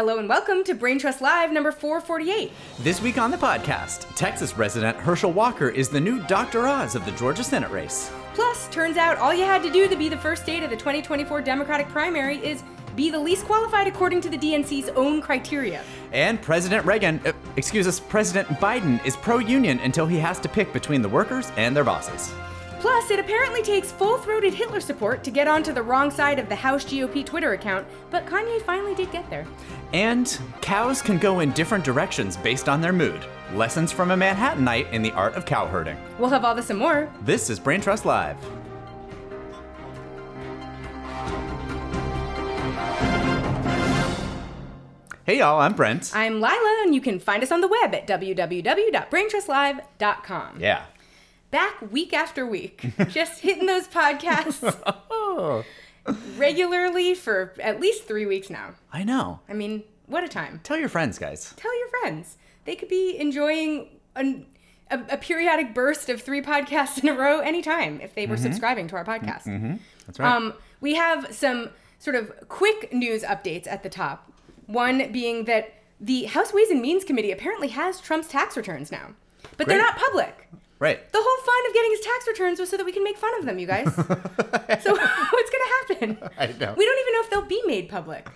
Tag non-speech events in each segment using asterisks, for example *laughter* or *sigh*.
Hello and welcome to Brain Trust Live number 448. This week on the podcast, Texas resident Herschel Walker is the new Dr. Oz of the Georgia Senate race. Plus, turns out all you had to do to be the first state of the 2024 Democratic primary is be the least qualified according to the DNC's own criteria. And President Reagan, uh, excuse us, President Biden is pro union until he has to pick between the workers and their bosses. Plus, it apparently takes full throated Hitler support to get onto the wrong side of the House GOP Twitter account, but Kanye finally did get there. And cows can go in different directions based on their mood. Lessons from a Manhattanite in the art of cow herding. We'll have all this and more. This is Brain Trust Live. Hey y'all, I'm Brent. I'm Lila, and you can find us on the web at www.braintrustlive.com. yeah. Back week after week, *laughs* just hitting those podcasts Oh, regularly for at least three weeks now. I know. I mean, what a time. Tell your friends, guys. Tell your friends. They could be enjoying an, a, a periodic burst of three podcasts in a row anytime if they were subscribing to our podcast. That's right. Um, we have some sort of quick news updates at the top. One being that the House Ways and Means Committee apparently has Trump's tax returns now, but they're not public. Right. The whole fun of getting his tax returns was so that we can make fun of them, you guys. *laughs* so *laughs* what's going to happen? I know. We don't even know if they'll be made public.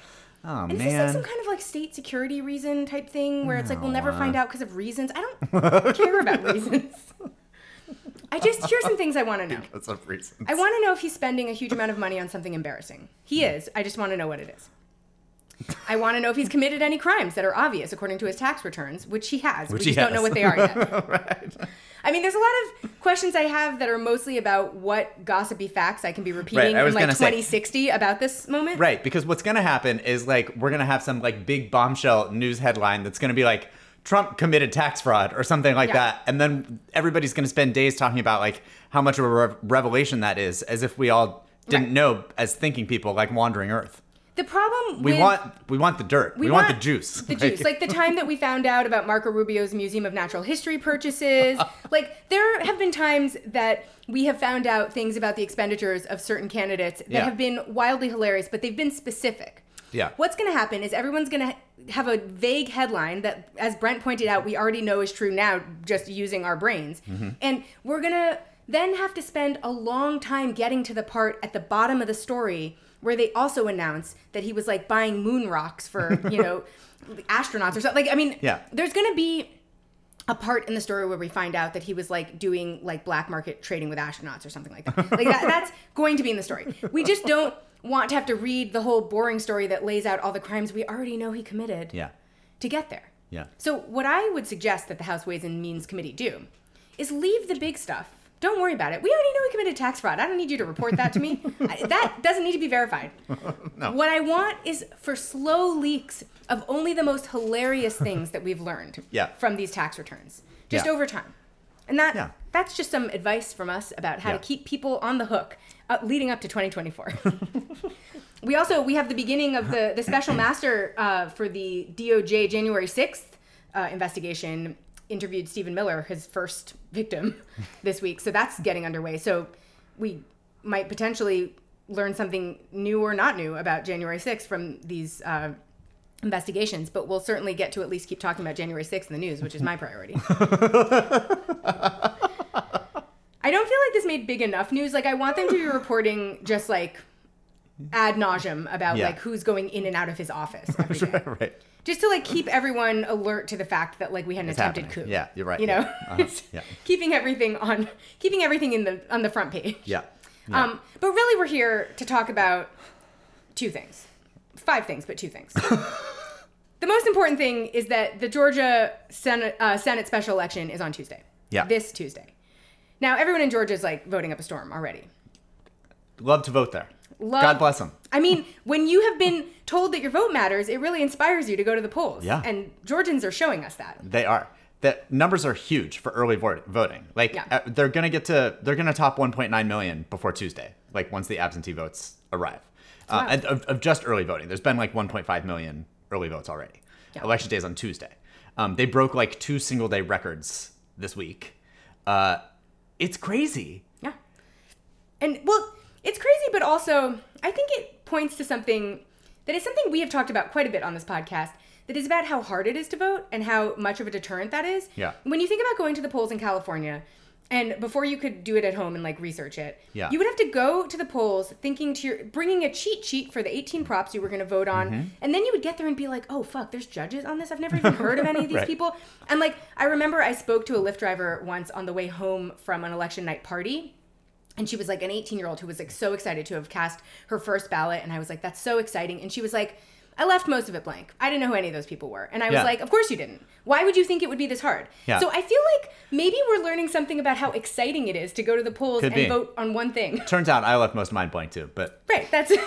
Oh man! Is this like some kind of like state security reason type thing where it's like we'll never find out because of reasons? I don't care about *laughs* reasons. I just here's some things I want to know. That's a reason. I want to know if he's spending a huge amount of money on something embarrassing. He is. I just want to know what it is. I want to know if he's committed any crimes that are obvious according to his tax returns, which he has. Which we just don't know what they are *laughs* yet. right. I mean, there's a lot of questions I have that are mostly about what gossipy facts I can be repeating Right, I in like gonna say- 2060 about this moment. Right, because what's gonna happen is like we're gonna have some like big bombshell news headline that's gonna be like Trump committed tax fraud or something like Yeah. that, and then everybody's gonna spend days talking about like how much of a rev- revelation that is, as if we all didn't Right. know as thinking people like wandering Earth. The problem We with want we want the dirt. We, want, the juice. The juice. Like the time that we found out about Marco Rubio's Museum of Natural History purchases. *laughs* like there have been times that we have found out things about the expenditures of certain candidates that Yeah. have been wildly hilarious, but they've been specific. Yeah. What's going to happen is everyone's going to have a vague headline that, as Brent pointed out, we already know is true now just using our brains. Mm-hmm. And we're going to then have to spend a long time getting to the part at the bottom of the story where they also announced that he was like buying moon rocks for, you know, *laughs* astronauts or something. Like, I mean, Yeah. there's going to be a part in the story where we find out that he was like doing like black market trading with astronauts or something like that. *laughs* Like that, that's going to be in the story. We just don't want to have to read the whole boring story that lays out all the crimes we already know he committed yeah, to get there. yeah. So what I would suggest that the House Ways and Means Committee do is leave the big stuff. Don't worry about it. We already know he committed tax fraud. I don't need you to report that to me. *laughs* I- that doesn't need to be verified. *laughs* No. What I want is for slow leaks of only the most hilarious *laughs* things that we've learned Yeah. from these tax returns, just Yeah. over time. And that Yeah. that's just some advice from us about how to keep people on the hook uh, leading up to 2024. we also we have the beginning of the the special master uh, for the DOJ January 6th uh, investigation interviewed Stephen Miller, his first victim, *laughs* this week. So that's getting underway. So we might potentially learn something new or not new about January 6th from these uh, investigations, but we'll certainly get to at least keep talking about January 6th in the news, which is my priority. *laughs* I don't feel like this made big enough news. Like, I want them to be reporting just like ad nauseum about Yeah. like who's going in and out of his office every *laughs* day. right. Just to like keep everyone alert to the fact that like we had an It's attempted happening. coup. Yeah, you're right. You know, Uh-huh. *laughs* Yeah. keeping everything on, keeping everything in the on the front page. Yeah. Yeah. Um, but really, we're here to talk about two things, five things, but two things. *laughs* the most important thing is that the Georgia Senate, uh, Senate special election is on Tuesday. Yeah. This Tuesday. Now, everyone in Georgia is like voting up a storm already. Love to vote there. Love- God bless them. I mean, when you have been told that your vote matters, it really inspires you to go to the polls. Yeah. And Georgians are showing us that. They are. The numbers are huge for early vo- voting. Like Yeah. uh, they're gonna get to they're gonna top 1.9 million before Tuesday. Like once the absentee votes arrive, uh, and of, of just early voting. There's been like 1.5 million early votes already. Yeah. Election day is on Tuesday. Um, they broke like two single day records this week. Uh, it's crazy. Yeah. And well, it's crazy, but also I think it points to something that is something we have talked about quite a bit on this podcast. That is about how hard it is to vote and how much of a deterrent that is. Yeah. When you think about going to the polls in California, and before you could do it at home and like research it, Yeah. you would have to go to the polls thinking to your bringing a cheat sheet for the 18 props you were going to vote on, Mm-hmm. and then you would get there and be like, "Oh fuck, there's judges on this. I've never even heard of any of *laughs* these Right. people." And like, I remember I spoke to a Lyft driver once on the way home from an election night party. And she was like an 18 year old who was like so excited to have cast her first ballot. And I was like, that's so exciting. And she was like, I left most of it blank. I didn't know who any of those people were. And I was Yeah. like, of course you didn't. Why would you think it would be this hard? Yeah. So I feel like maybe we're learning something about how exciting it is to go to the polls Could and be. vote on one thing. *laughs* Turns out I left most of mine blank too, but Right. That's *laughs* it.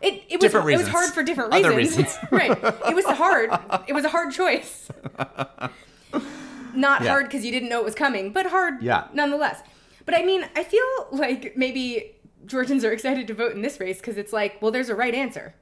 It was Different it was hard for different reasons. Other reasons. reasons. *laughs* right. It was hard. It was a hard choice. Not Yeah. hard because you didn't know it was coming, but hard Yeah. nonetheless. But I mean, I feel like maybe Georgians are excited to vote in this race because it's like, well, there's a right answer.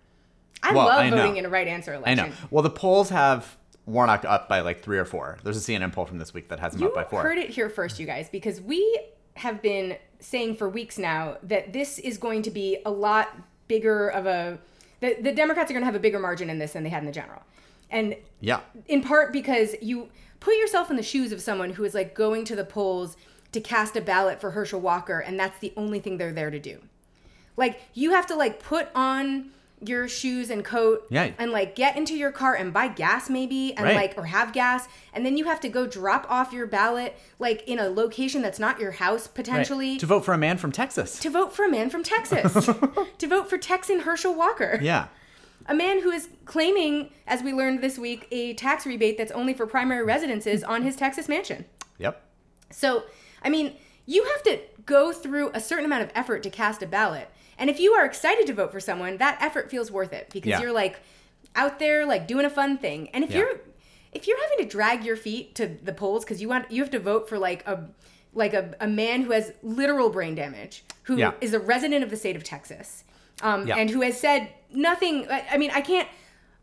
I Well, love I voting in a right answer election. I know. Well, the polls have Warnock up by like three or four. There's a CNN poll from this week that has him You up by four. heard it here first, you guys, because we have been saying for weeks now that this is going to be a lot bigger of a. The, the Democrats are going to have a bigger margin in this than they had in the general. And Yeah. in part because you put yourself in the shoes of someone who is like going to the polls to cast a ballot for Herschel Walker, and that's the only thing they're there to do. Like you have to like put on your shoes and coat Yeah. and like get into your car and buy gas maybe and Right. like or have gas and then you have to go drop off your ballot like in a location that's not your house Right. potentially To vote for a man from Texas. to vote for a man from Texas *laughs* to vote for Texan Herschel Walker yeah. a man who is claiming, as we learned this week, a tax rebate that's only for primary residences on his Texas mansion. Yep. So, I mean, you have to go through a certain amount of effort to cast a ballot. And if you are excited to vote for someone, that effort feels worth it because Yeah. you're like out there like doing a fun thing. And if Yeah. you're if you're having to drag your feet to the polls because you want you have to vote for like a like a, a man who has literal brain damage, who is Yeah. a resident of the state of Texas, um, and who has said nothing. I, I mean, I can't.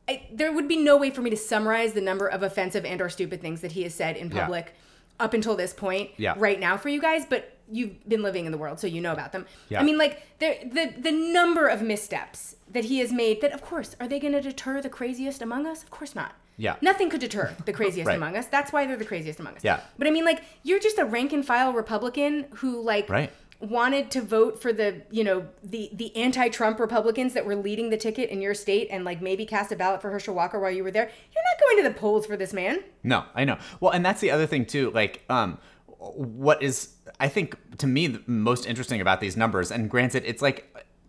I, there would be no way for me to summarize the number of offensive and or stupid things that he has said in public up until this point Yeah. right now for you guys but you've been living in the world so you know about them Yeah. i mean like the the the number of missteps that he has made that of course are they going to deter the craziest among us of course not Yeah. nothing could deter *laughs* the craziest Right. among us that's why they're the craziest among us Yeah. but i mean like you're just a rank and file republican who like Right. Wanted to vote for the you know the the anti-Trump Republicans that were leading the ticket in your state and like maybe cast a ballot for Herschel Walker while you were there. You're not going to the polls for this man. No, I know. Well, and that's the other thing too. Like, um, what is I think to me the most interesting about these numbers, and granted, it's like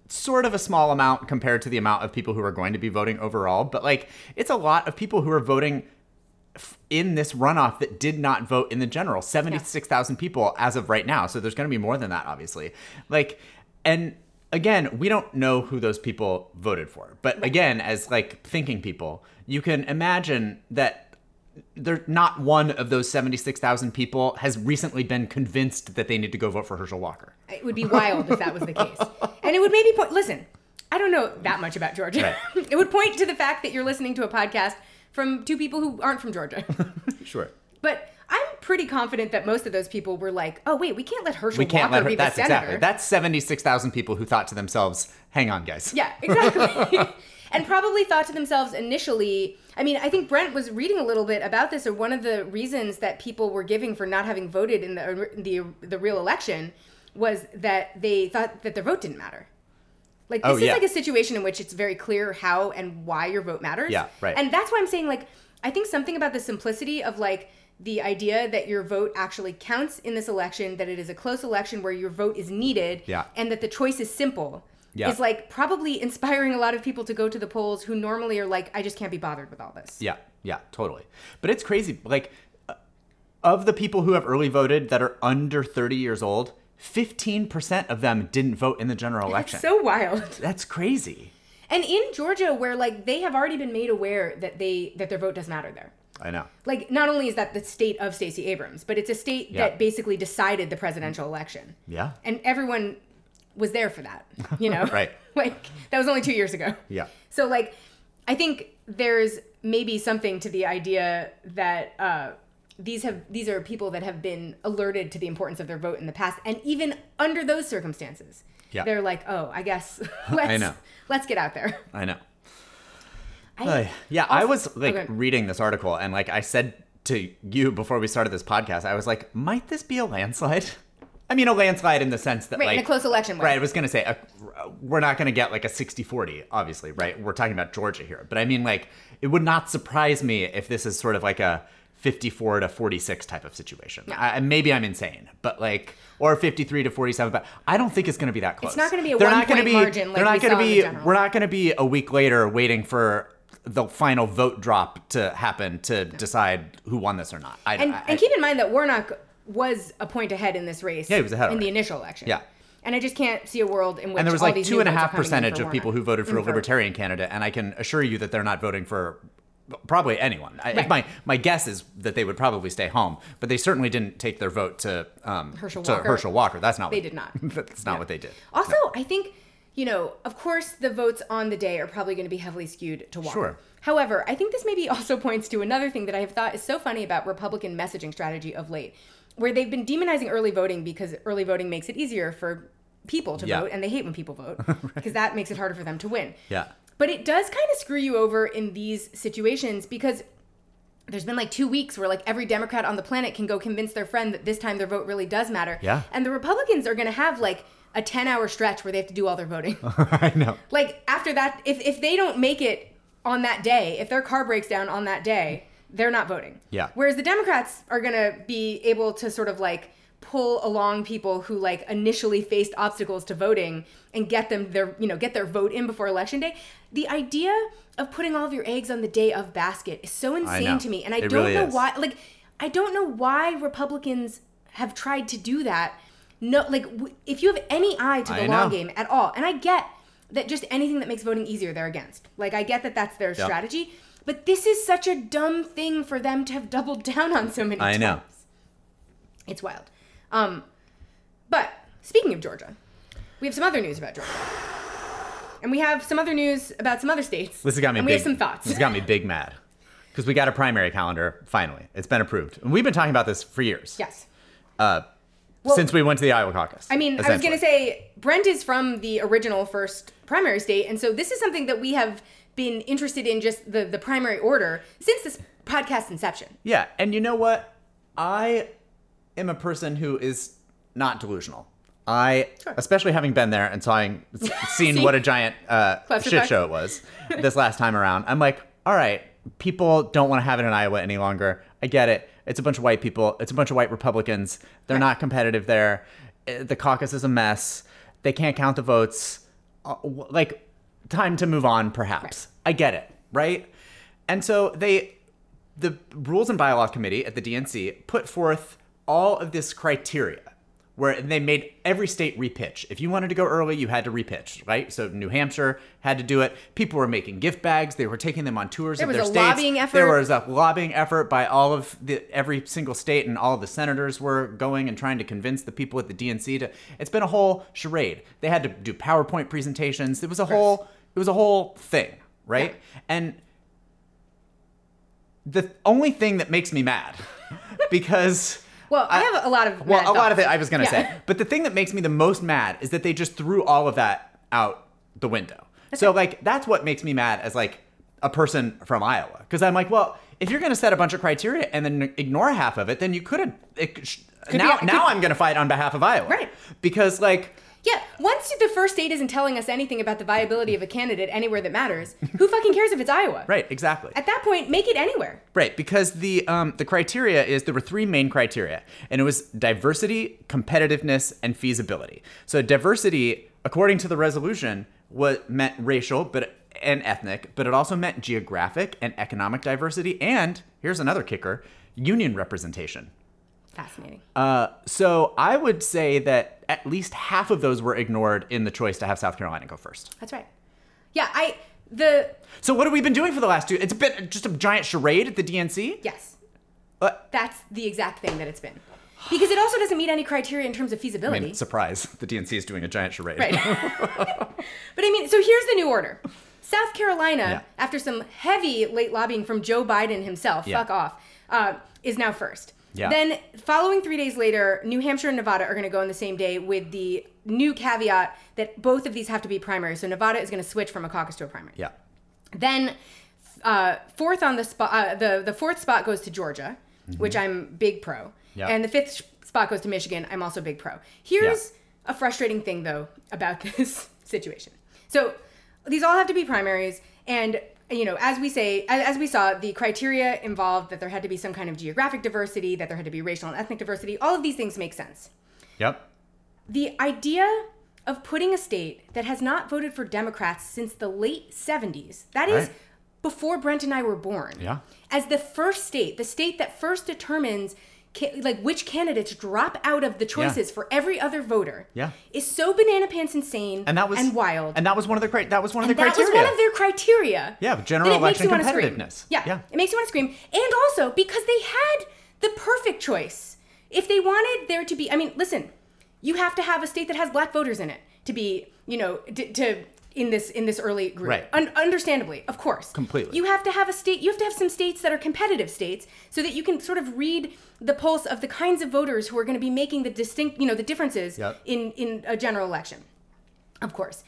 sort of a small amount compared to the amount of people who are going to be voting overall, but like it's a lot of people who are voting in this runoff that did not vote in the general 76,000 people as of right now. So there's going to be more than that, obviously. Like, and again, we don't know who those people voted for. But again, as like thinking people, you can imagine that there not one of those 76,000 people has recently been convinced that they need to go vote for Herschel Walker. It would be wild if that was the case. *laughs* And it would maybe point, listen, I don't know that much about Georgia. *laughs* it would point to the fact that you're listening to a podcast from two people who aren't from Georgia. *laughs* Sure. but I'm pretty confident that most of those people were like, oh, wait, we can't let Herschel We can't Walker let her. be the That's senator. exactly. That's 76,000 people who thought to themselves, hang on, guys. Yeah, exactly. *laughs* *laughs* and probably thought to themselves initially, I mean, I think Brent was reading a little bit about this, or one of the reasons that people were giving for not having voted in the the, the real election was that they thought that their vote didn't matter. Like this Oh, is yeah. like a situation in which it's very clear how and why your vote matters. Yeah, right. And that's why I'm saying like I think something about the simplicity of like the idea that your vote actually counts in this election, that it is a close election where your vote is needed, Yeah. and that the choice is simple Yeah. is like probably *laughs* inspiring a lot of people to go to the polls who normally are like, I just can't be bothered with all this. Yeah, yeah, totally. But it's crazy. Like, uh, of the people who have early voted that are under 30 years old, 15% of them didn't vote in the general election. It's so wild. *laughs* That's crazy. And in Georgia, where like they have already been made aware that they that their vote doesn't matter there. I know. Like not only is that the state of Stacey Abrams, but it's a state Yeah. that basically decided the presidential election. Yeah. And everyone was there for that, you know? *laughs* Right. *laughs* Like that was only 2 years ago. Yeah. So like I think there's maybe something to the idea that uh, these have these are people that have been alerted to the importance of their vote in the past, and even under those circumstances, Yeah. they're like, oh, I guess *laughs* *laughs* let's know. let's get out there. I know. Uh, yeah, I was like okay. reading this article and like I said to you before we started this podcast, I was like, might this be a landslide? I mean, a landslide in the sense that Right, like in a close election way. Right, I was gonna say uh, we're not gonna get like a 60-40, obviously, right? We're talking about Georgia here, but I mean, like, it would not surprise me if this is sort of like a 54 to 46 type of situation. I, maybe I'm insane, but like, or 53 to 47, but I don't think it's gonna be that close. It's not gonna be a They're not one-point gonna be. margin like they're not we gonna saw in the be. We're not gonna be a week later waiting for the final vote drop to happen to decide who won this or not. I, And, I, and keep in mind that Warnock was a point ahead in this race. Yeah, he was ahead in the initial election. Yeah. And I just can't see a world in which and there was all like two and a half percentage for of people who voted for a libertarian candidate, and I can assure you that they're not voting for probably anyone. I, Right. My my guess is that they would probably stay home, but they certainly didn't take their vote to um, Herschel to Walker. Herschel Walker. That's not They what, did not. *laughs* That's not what they did. Also, I think, you know, of course, the votes on the day are probably going to be heavily skewed to Walker. Sure. However, I think this maybe *laughs* also points to another thing that I have thought is so funny about Republican messaging strategy of late, where they've been demonizing early voting because early voting makes it easier for people to Yeah. vote, and they hate when people vote *laughs* because that makes it harder for them to win. Yeah. But it does kind of screw you over in these situations because there's been like two weeks where like every Democrat on the planet can go convince their friend that this time their vote really does matter. Yeah. And the Republicans are going to have like a 10 hour stretch where they have to do all their voting. *laughs* I know. like after that, if, if they don't make it on that day, if their car breaks down on that day, they're not voting. Yeah. Whereas the Democrats are going to be able to sort of like pull along people who like initially faced obstacles to voting and get them their you know get their vote in before election day the idea of putting all of your eggs on the day of basket is so insane to me and i It don't really know is. why like i don't know why republicans have tried to do that no like w- if you have any eye to the I long know. game at all and i get that just anything that makes voting easier they're against like i get that that's their strategy but this is such a dumb thing for them to have *laughs* doubled down on so many I times know. it's wild. Um, but speaking of Georgia, we have some other news about Georgia, and we have some other news about some other states. This has got me. And big, we have some thoughts. This has got me big mad because we got a primary calendar finally. It's been approved, and we've been talking about this for years. yes. Uh, Well- since we went to the Iowa caucus. I mean, I was going to say Brent is from the original first primary state, and so this is something that we have been interested in just the the primary order since this podcast inception. Yeah, and you know what? I am a person who is not delusional. I, especially having been there and sawing, *laughs* seen See? what a giant uh, shit show it was *laughs* this last time around. I'm like, all right, people don't want to have it in Iowa any longer. I get it. It's a bunch of white people. It's a bunch of white Republicans. They're not competitive there. Uh, The caucus is a mess. They can't count the votes. Uh, like, time to move on, perhaps. I get it, right? And so they the Rules and Bylaw Committee at the DNC put forth all of this criteria where they made every state repitch. If you wanted to go early, you had to repitch, right? So New Hampshire had to do it. People were making gift bags. They were taking them on tours There of was their a states. lobbying effort. There was a lobbying effort by all of the every single state, and all the senators were going and trying to convince the people at the DNC to. It's been a whole charade. They had to do PowerPoint presentations. It was a whole. It was a whole thing, right? And the only thing that makes me mad *laughs* because Well, I, have a lot of well a lot of it i was going to Yeah. say. But the thing that makes me the most mad is that they just threw all of that out the window. So like that's what makes me mad as like a person from iowa. Because i'm like well if you're going to set a bunch of criteria and then ignore half of it then you could have it, sh- Could now be- now could- i'm going to fight on behalf of iowa. Right. because like Yeah, once the first state isn't telling us anything about the viability of a candidate anywhere that matters, who fucking cares if it's Iowa? *laughs* right exactly At that point, make it anywhere. Right, because the um, the criteria is there were three main criteria, and it was diversity, competitiveness, and feasibility. So diversity, according to the resolution, what meant racial, but and ethnic, but it also meant geographic and economic diversity, and here's another kicker: union representation. Fascinating. Uh, so I would say that at least half of those were ignored in the choice to have South Carolina go first. That's right. Yeah, I the So what have we been doing for the last two? It's been just a giant charade at the DNC. yes, Uh, that's the exact thing that it's been. Because it also doesn't meet any criteria in terms of I feasibility. mean, surprise! The DNC is doing a giant charade. Right. *laughs* *laughs* but I mean, so here's the new order. South Carolina, Yeah. after some heavy late lobbying from Joe Biden himself, Yeah. fuck off, uh, is now first. Yeah. Then, following three days later, New Hampshire and Nevada are going to go on the same day with the new caveat that both of these have to be primary. So Nevada is going to switch from a caucus to a primary. Yeah. Then Uh, fourth on the spot, uh, the the fourth spot goes to Georgia, which I'm big pro, Mm-hmm. Yeah. and the fifth spot goes to Michigan. I'm also big pro. Here's a frustrating thing though about *laughs* this situation. So these all have to be primaries, and you know, as we say, as, we saw, the criteria involved that there had to be some kind of geographic diversity, that there had to be racial and ethnic diversity. All of these things make sense Yep. the idea of putting a state that has not voted for Democrats since the late 70s, that is Right. before Brent and I were born, Yeah. as the first state, the state that first determines like which candidates drop out of the choices for every other voter, Yeah. is so banana pants insane And that was and wild. And that was one of the cri- that was one of And the that criteria. was one of their criteria. Yeah, general that it makes election competitiveness. Yeah, Yeah. it makes you want to scream. And also because they had the perfect choice. If they wanted there to be, I mean, listen, you have to have a state that has black voters in it to be, you know, d- to in this in this early group. Right. Un- understandably, of course. Completely. You have to have a state. You have to have some states that are competitive states, so that you can sort of read the pulse of the kinds of voters who are going to be making the distinct, you know, the differences Yep. in in a general election of course.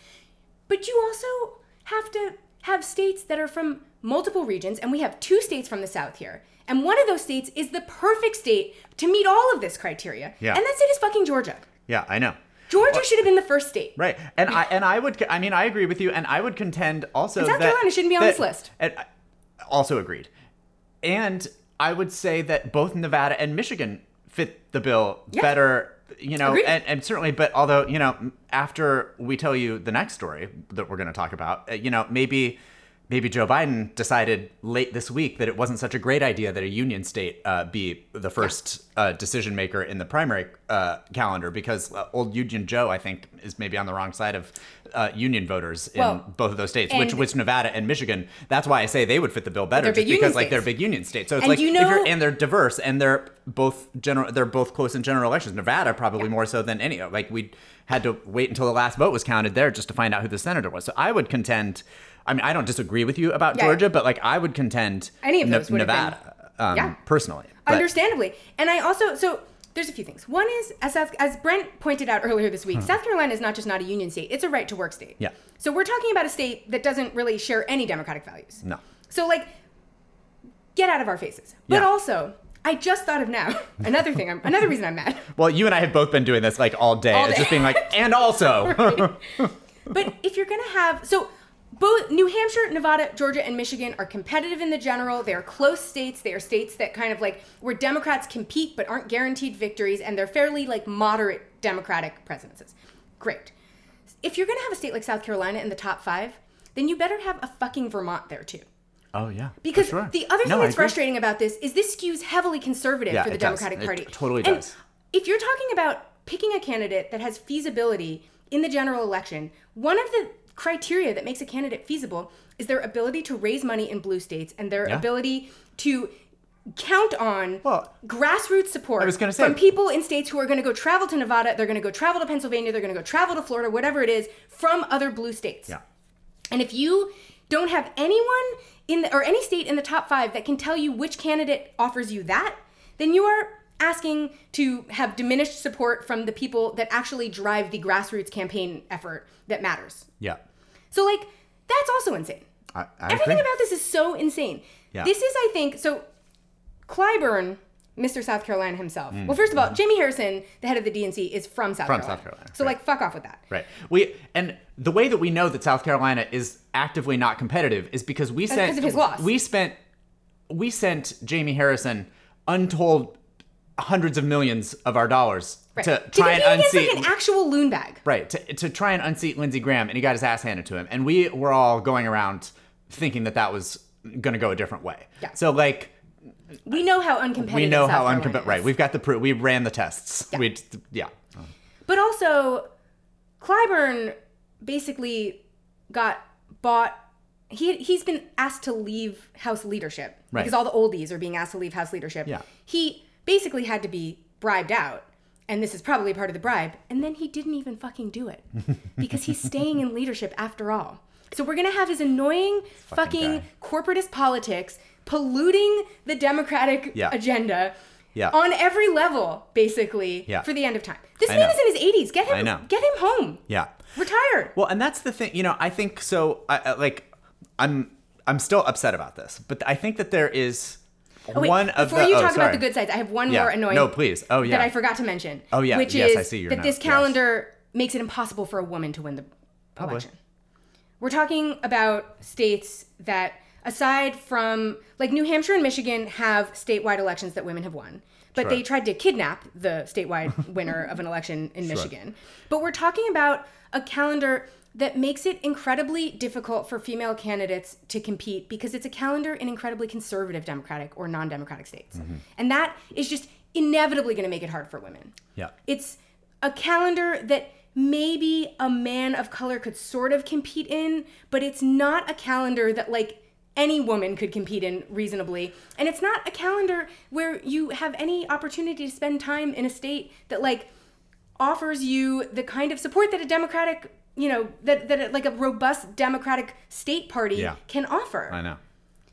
But you also have to have states that are from multiple regions, and we have two states from the South here. And one of those states is the perfect state to meet all of this criteria. Yeah. And that state is fucking Georgia. Yeah, I know. Georgia should have been the first state. Right, and I and I would I mean I agree with you, and I would contend also And South that Carolina shouldn't be on that- this list. And I- also agreed, and I would say that both Nevada and Michigan fit the bill Yeah. better. You know, Agreed. and, and certainly, but although you know, after we tell you the next story that we're going to talk about, uh, you know, maybe. Maybe Joe Biden decided late this week that it wasn't such a great idea that a union state uh, be the first uh, decision maker in the primary uh, calendar because uh, old Union Joe, I think, is maybe on the wrong side of uh, union voters in Well, both of those states, which which Nevada and Michigan. That's why I say they would fit the bill better, just because like they're big union states. So it's And like you if know- you're and they're diverse and they're both general, they're both close in general elections. Nevada probably Yeah. more so than any. Like we had to wait until the last vote was counted there just to find out who the senator was. So I would contend. I mean, I don't disagree with you about Yeah. Georgia, but like I would contend Any of Ne- those been- Nevada, um, Yeah. personally. But- Understandably. And I also so there's a few things. One is as South, as Brent pointed out earlier this week, South Carolina is not just not a union state; it's a right to work state. Yeah. So we're talking about a state that doesn't really share any democratic values. No. So like, get out of our faces. But Yeah. also, I just thought of now *laughs* another thing. I'm, another reason I'm mad. Well, you and I have both been doing this like all day. All It's day. just being like, and also. *laughs* But if you're gonna have so. Both New Hampshire, Nevada, Georgia, and Michigan are competitive in the general. They are close states. They are states that kind of like where Democrats compete but aren't guaranteed victories, and they're fairly like moderate Democratic presidencies. Great. If you're gonna have a state like South Carolina in the top five, then you better have a fucking Vermont there too. oh yeah. Because sure. the other thing No, that's frustrating about this is this skews heavily conservative Yeah, for the it does. Democratic It Party. totally And does. If you're talking about picking a candidate that has feasibility in the general election, one of the criteria that makes a candidate feasible is their ability to raise money in blue states and their Yeah. ability to count on Well, grassroots support I was gonna say- from people in states who are going to go travel to Nevada, they're going to go travel to Pennsylvania, they're going to go travel to Florida, whatever it is, from other blue states. Yeah. And if you don't have anyone in the, or any state in the top five that can tell you which candidate offers you that, then you are asking to have diminished support from the people that actually drive the grassroots campaign effort that matters. Yeah. So, like, that's also insane. I, I Everything agree. about this is so insane. Yeah. This is, I think, so Clyburn, Mr. South Carolina himself. Well, first of all, Jamie Harrison, the head of the DNC, is from South Mm. From Carolina. South Carolina, So, right. like, fuck off with that. Right. We and the way that we know that South Carolina is actively not competitive is because we sent because of his loss. we spent we sent Jamie Harrison untold hundreds of millions of our dollars Right. to try and unseat like an actual loon bag. right to, to try and unseat Lindsey Graham and he got his ass handed to him and we were all going around thinking that that was going to go a different way. Yeah. So like We know how uncompetitive. we know how uncompetitive right. We've got the proof. We ran the tests. Yeah. We yeah. But also, Clyburn basically got bought. He he's been asked to leave House leadership Right. because all the oldies are being asked to leave House leadership. Yeah. He basically had to be bribed out, and this is probably part of the bribe. And then he didn't even fucking do it *laughs* because he's staying in leadership after all. So we're gonna have his annoying fucking, guy. corporatist politics polluting the Democratic Yeah. agenda. Yeah. On every level, basically, Yeah. for the end of time. This I man know. is in his 80s. Get him I know. get him home. Yeah. retire. Well, and that's the thing. You know, I think so. I, I, like, I'm. I'm still upset about this, but I think that there is Oh, wait, one of before the. you oh, talk about the good sides, I have one Yeah. more annoying. No, please. Oh, yeah. That I forgot to mention. Oh, yeah. Which Yes, is I see your that note. this Yes. calendar makes it impossible for a woman to win the election. We're talking about states that, aside from like New Hampshire and Michigan, have statewide elections that women have won. But Sure. they tried to kidnap the statewide winner of an election in *laughs* Michigan. But we're talking about a calendar that makes it incredibly difficult for female candidates to compete because it's a calendar in incredibly conservative Democratic or non Democratic states. Mm-hmm. And that is just inevitably going to make it hard for women. Yeah. It's a calendar that maybe a man of color could sort of compete in, but it's not a calendar that like any woman could compete in reasonably. And it's not a calendar where you have any opportunity to spend time in a state that like offers you the kind of support that a democratic, you know, that that like a robust democratic state party Yeah. can offer. I know.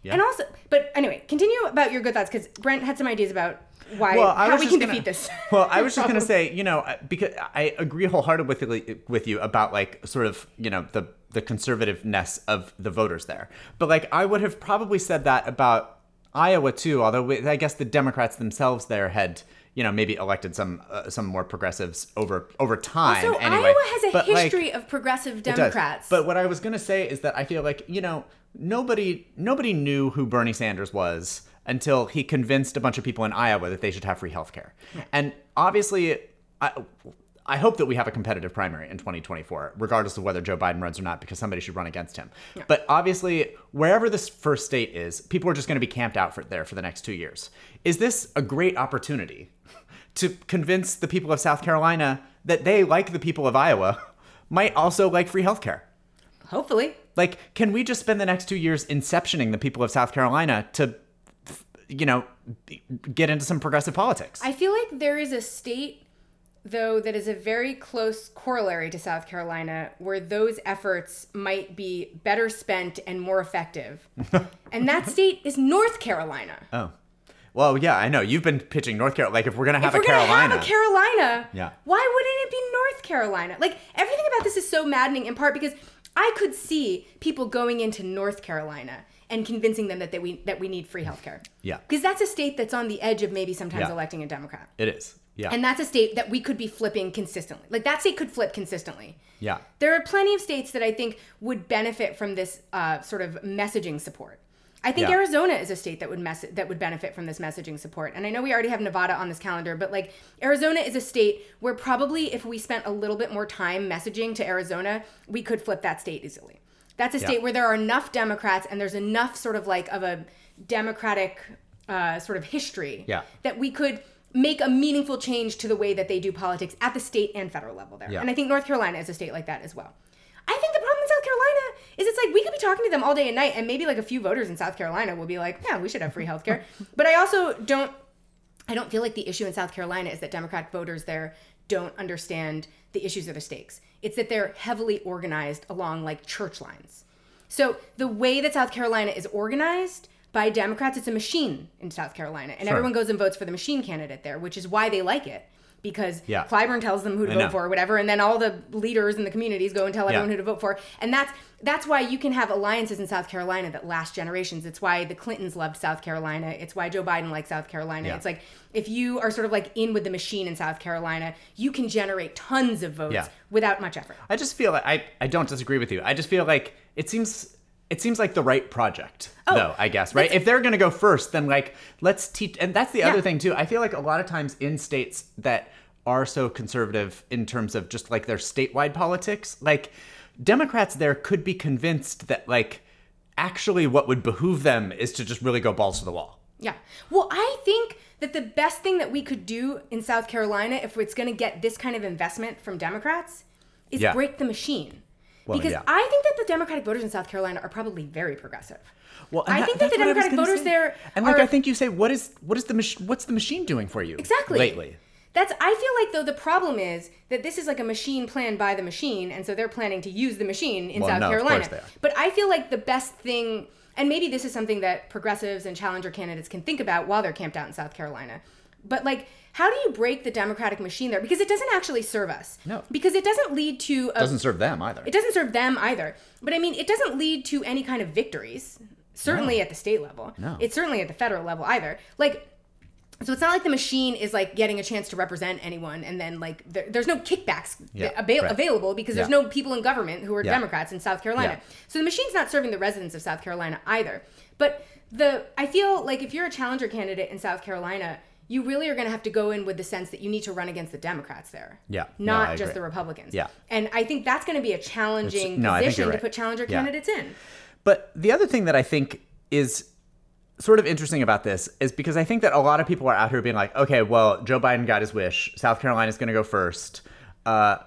Yeah. And also, but anyway, continue about your good thoughts because Brent had some ideas about why well, how we can gonna, defeat this. *laughs* Well, I was just going *laughs* to say, you know, because I agree wholeheartedly with you, with you about like sort of, you know, the the conservativeness of the voters there. But like, I would have probably said that about Iowa too. Although I guess the Democrats themselves there had, you know, maybe elected some uh, some more progressives over over time. So anyway. Iowa has a But, like, history of progressive Democrats. But what I was gonna say is that I feel like you know nobody nobody knew who Bernie Sanders was until he convinced a bunch of people in Iowa that they should have free healthcare. And obviously, I, I hope that we have a competitive primary in 2024, regardless of whether Joe Biden runs or not, because somebody should run against him. But obviously, wherever this first state is, people are just going to be camped out for there for the next two years. Is this a great opportunity *laughs* to convince the people of South Carolina that they, like the people of Iowa, *laughs* might also like free healthcare? Hopefully. Like, can we just spend the next two years inceptioning the people of South Carolina to, you know, get into some progressive politics? I feel like there is a state, though, that is a very close corollary to South Carolina where those efforts might be better spent and more effective. *laughs* and that state is North Carolina. oh, well, yeah, I know you've been pitching North Carolina. Like, if we're gonna have if we're a Carolina, have a Carolina, Yeah. why wouldn't it be North Carolina? Like everything about this is so maddening in part because I could see people going into North Carolina and convincing them that, that we that we need free healthcare. Yeah. Because that's a state that's on the edge of maybe sometimes Yeah. electing a Democrat. it is. Yeah, And that's a state that we could be flipping consistently. Like that state could flip consistently. yeah, There are plenty of states that I think would benefit from this uh, sort of messaging support. I think Yeah. Arizona is a state that would mess that would benefit from this messaging support. And I know we already have Nevada on this calendar, but like Arizona is a state where probably if we spent a little bit more time messaging to Arizona, we could flip that state easily. That's a state Yeah. where there are enough Democrats and there's enough sort of like of a Democratic uh, sort of history Yeah. that we could make a meaningful change to the way that they do politics at the state and federal level there. Yeah. And I think North Carolina is a state like that as well. I think the problem in South Carolina is it's like we could be talking to them all day and night, and maybe like a few voters in South Carolina will be like, yeah, we should have free healthcare. *laughs* but I also don't I don't feel like the issue in South Carolina is that Democratic voters there don't understand the issues or the stakes. It's that they're heavily organized along like church lines. So the way that South Carolina is organized by Democrats, it's a machine in South Carolina, and Sure. everyone goes and votes for the machine candidate there, which is why they like it because Yeah. Clyburn tells them who to I vote know. for or whatever, and then all the leaders in the communities go and tell everyone Yeah. who to vote for, and that's that's why you can have alliances in South Carolina that last generations. It's why the Clintons loved South Carolina. It's why Joe Biden likes South Carolina. Yeah. It's like if you are sort of like in with the machine in South Carolina, you can generate tons of votes without much effort. I just feel like I, I don't disagree with you. I just feel like it seems it seems like the right project Oh, though, I guess, right? If they're going to go first, then like let's teach and that's the Yeah. other thing too. I feel like a lot of times in states that are so conservative in terms of just like their statewide politics, like Democrats there could be convinced that like actually what would behoove them is to just really go balls to the wall. Yeah. Well, I think that the best thing that we could do in South Carolina, if it's going to get this kind of investment from Democrats, is Yeah. break the machine. Well, because yeah. I think that the Democratic voters in South Carolina are probably very progressive. Well, I think that the that's what I was Democratic voters say. there and like are- I think you say, what is what is the mach- what's the machine doing for you Exactly. lately? That's I feel like though the problem is that this is like a machine planned by the machine, and so they're planning to use the machine in Well, South no, of Carolina. course they are. But I feel like the best thing, and maybe this is something that progressives and challenger candidates can think about while they're camped out in South Carolina. But like, how do you break the Democratic machine there? Because it doesn't actually serve us. No. Because it doesn't lead to a Doesn't serve them either. it doesn't serve them either. But I mean, it doesn't lead to any kind of victories. certainly at the state level. No. It's certainly at the federal level either. Like, so it's not like the machine is like getting a chance to represent anyone, and then like there, there's no kickbacks Yeah, avail- right. available because there's Yeah. no people in government who are Yeah. Democrats in South Carolina. So the machine's not serving the residents of South Carolina either. But the I feel like if you're a challenger candidate in South Carolina, you really are going to have to go in with the sense that you need to run against the Democrats there. Yeah. Not I just the Republicans. Yeah. And I think that's going to be a challenging no, position you're to put challenger Yeah. candidates in. But the other thing that I think is sort of interesting about this is because I think that a lot of people are out here being like, okay, well, Joe Biden got his wish. South Carolina's going to go first. Uh,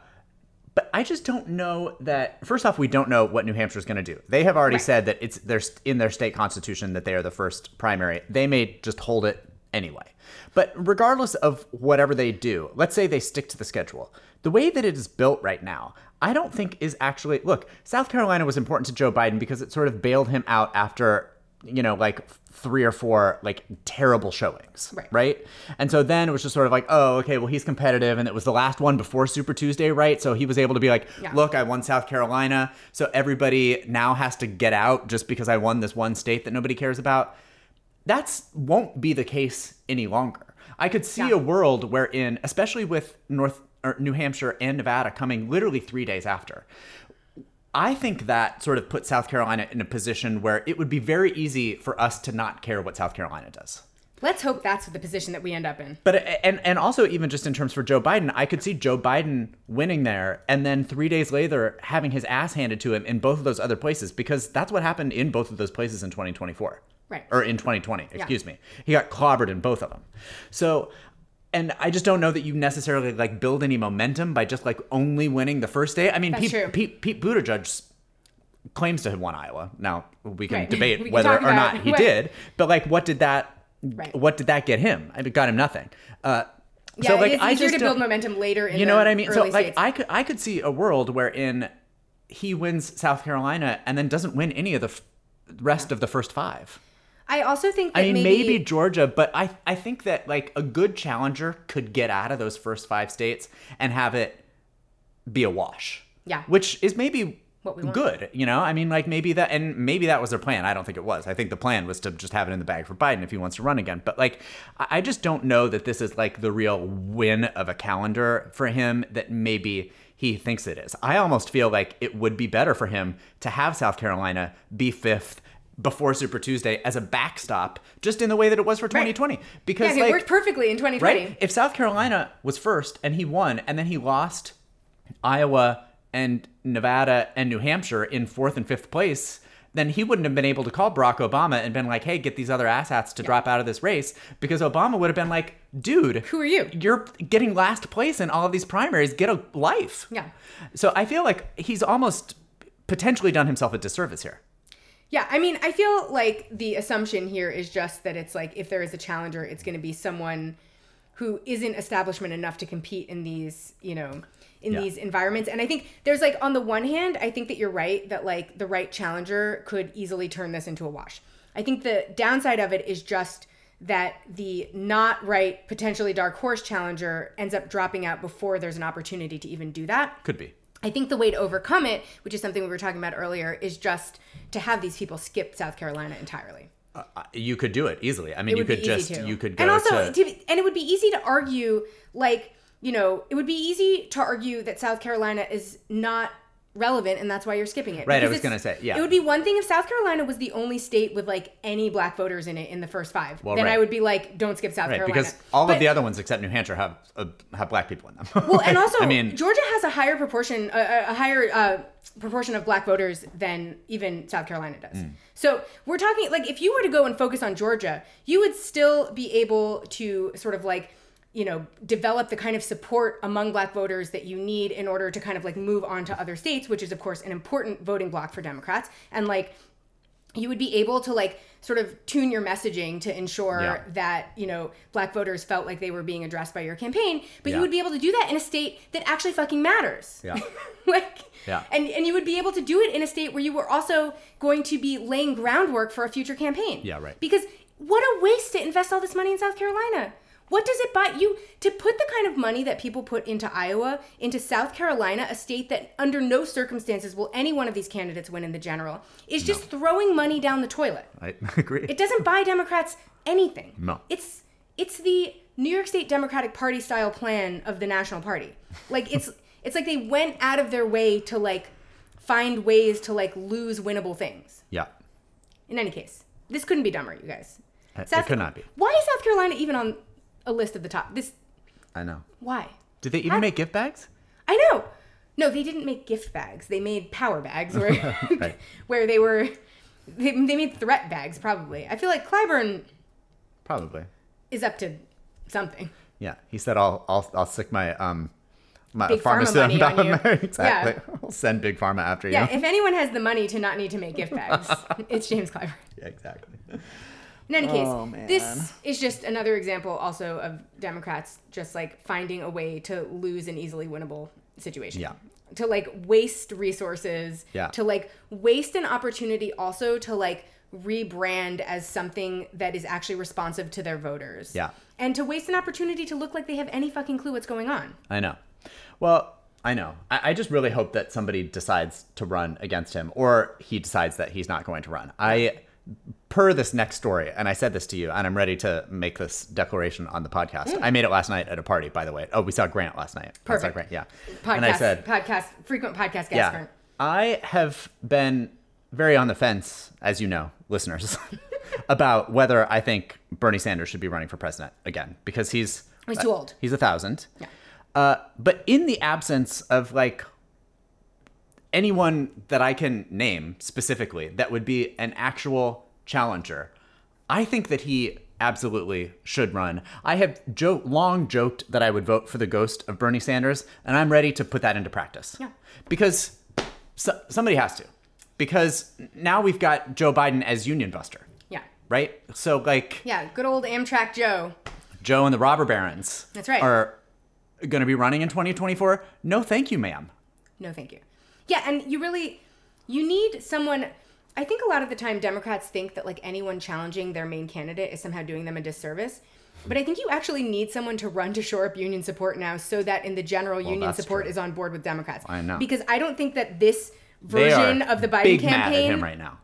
but I just don't know that. First off, we don't know what New Hampshire's going to do. They have already Right. said that it's their in their state constitution that they are the first primary. They may just hold it anyway. But regardless of whatever they do, let's say they stick to the schedule. The way that it is built right now, I don't think is actually look, South Carolina was important to Joe Biden because it sort of bailed him out after, you know, like three or four like terrible showings. Right. Right? And so then it was just sort of like, oh, okay, well he's competitive and it was the last one before Super Tuesday, right? So he was able to be like, Yeah. look, I won South Carolina, so everybody now has to get out just because I won this one state that nobody cares about that's won't be the case any longer. I could see Yeah. a world wherein, especially with North or New Hampshire and Nevada coming literally three days after, I think that sort of put South Carolina in a position where it would be very easy for us to not care what South Carolina does. Let's hope that's the position that we end up in. But and and also even just in terms for Joe Biden, I could see Joe Biden winning there and then 3 days later having his ass handed to him in both of those other places because that's what happened in both of those places in 2024. Right. Or in 2020, excuse me. He got clobbered in both of them. So and I just don't know that you necessarily like build any momentum by just like only winning the first day. I mean, That's Pete. Pete Pete Buttigieg claims to have won Iowa. Now we can Right. debate We can whether or not he what- did, but like, what did that? Right. What did that get him? It got him nothing. Uh, Yeah, so like, it's I easier just to build momentum later in You know what I mean? So like, states. I could I could see a world wherein he wins South Carolina and then doesn't win any of the f- rest of the first five. I also think that I mean, maybe, maybe, Georgia, but I I think that like a good challenger could get out of those first five states and have it be a wash. Yeah. which is maybe What we want. good. You know, I mean, like maybe that, and maybe that was their plan. I don't think it was. I think the plan was to just have it in the bag for Biden if he wants to run again. But like, I I just don't know that this is like the real win of a calendar for him that maybe he thinks it is. I almost feel like it would be better for him to have South Carolina be fifth before Super Tuesday as a backstop, just in the way that it was for 2020. yeah, Because it like, worked perfectly in 2020. right? If South Carolina was first and he won, and then he lost Iowa and Nevada and New Hampshire in fourth and fifth place, then he wouldn't have been able to call Barack Obama and been like, hey, get these other asshats to drop out of this race because Obama would have been like, dude, Who are you? You're getting last place in all of these primaries. Get a life. Yeah. So I feel like he's almost potentially done himself a disservice here. Yeah, I mean, I feel like the assumption here is just that it's like if there is a challenger, it's going to be someone who isn't establishment enough to compete in these, you know, in Yeah. these environments. And I think there's like on the one hand, I think that you're right that like the right challenger could easily turn this into a wash. I think the downside of it is just that the not right potentially dark horse challenger ends up dropping out before there's an opportunity to even do that. Could be. I think the way to overcome it, which is something we were talking about earlier, is just to have these people skip South Carolina entirely. Uh, you could do it easily. I mean, you could just to. you could go and also, to to, and it would be easy to argue, like you know, it would be easy to argue that South Carolina is not relevant, and that's why you're skipping it. Right, I was gonna say, yeah. It would be one thing if South Carolina was the only state with like any black voters in it in the first five. Well, then right. I would be like, don't skip South Right, Carolina. because all But- of the other ones except New Hampshire have uh, have black people in them. *laughs* Well, and *laughs* also, I mean, Georgia has a higher proportion, a, a higher uh, proportion of black voters than even South Carolina does. Mm. So we're talking like if you were to go and focus on Georgia, you would still be able to sort of like you know develop the kind of support among black voters that you need in order to kind of like move on to other states which is of course an important voting block for democrats and like you would be able to like sort of tune your messaging to ensure Yeah. that you know black voters felt like they were being addressed by your campaign but Yeah. you would be able to do that in a state that actually fucking matters Yeah. *laughs* like Yeah. and and you would be able to do it in a state where you were also going to be laying groundwork for a future campaign Yeah, right. because what a waste to invest all this money in south carolina What does it buy you to put the kind of money that people put into Iowa, into South Carolina, a state that under no circumstances will any one of these candidates win in the general, is just throwing money down the toilet. I *laughs* agree. It doesn't buy Democrats anything. No. It's it's the New York State Democratic Party style plan of the National Party. Like it's *laughs* it's like they went out of their way to like find ways to like lose winnable things. yeah. In any case, this couldn't be dumber, you guys. It- it could not be. Why is South Carolina even on a list of the top? This I know. why? Did they even How- make gift bags? I know. No, they didn't make gift bags. They made power bags where *laughs* Right. *laughs* where they were they, they made threat bags probably. I feel like Clyburn Probably. is up to something. Yeah. He said, "I'll I'll I'll stick my um my Big Pharma pharmaceutical money on you. *laughs* exactly. I'll send big pharma after you. Yeah, if anyone has the money to not need to make gift bags, it's James Clyburn. yeah, exactly. In any case, Oh, this is just another example also of Democrats just like finding a way to lose an easily winnable situation. Yeah. To like waste resources. Yeah. To like waste an opportunity also to like rebrand as something that is actually responsive to their voters. Yeah. And to waste an opportunity to look like they have any fucking clue what's going on. I know. Well, I know. I, I just really hope that somebody decides to run against him, or he decides that he's not going to run. I, per this next story, and I said this to you, and I'm ready to make this declaration on the podcast. I made it last night at a party, by the way. Oh, we saw Grant last night. Perfect. Grant, yeah. Podcast, and I said, podcast, frequent podcast guest. yeah, Grant. I have been very on the fence, as you know, listeners, *laughs* about whether I think Bernie Sanders should be running for president again because he's He's too old. He's a thousand. Yeah. Uh, but in the absence of like anyone that I can name specifically that would be an actual challenger, I think that he absolutely should run. I have jo- long joked that I would vote for the ghost of Bernie Sanders, and I'm ready to put that into practice. Yeah. Because so- somebody has to. Because now we've got Joe Biden as union buster, Yeah. right? So like Yeah. Good old Amtrak Joe. Joe and the robber barons That's right. are going to be running in 2024 no thank you ma'am No, thank you. Yeah, and you really you need someone I think a lot of the time Democrats think that like anyone challenging their main candidate is somehow doing them a disservice. But I think you actually need someone to run to shore up union support now so that in the general union support true. is on board with Democrats. I know. Because I don't think that this version of the Biden campaign mad at him right now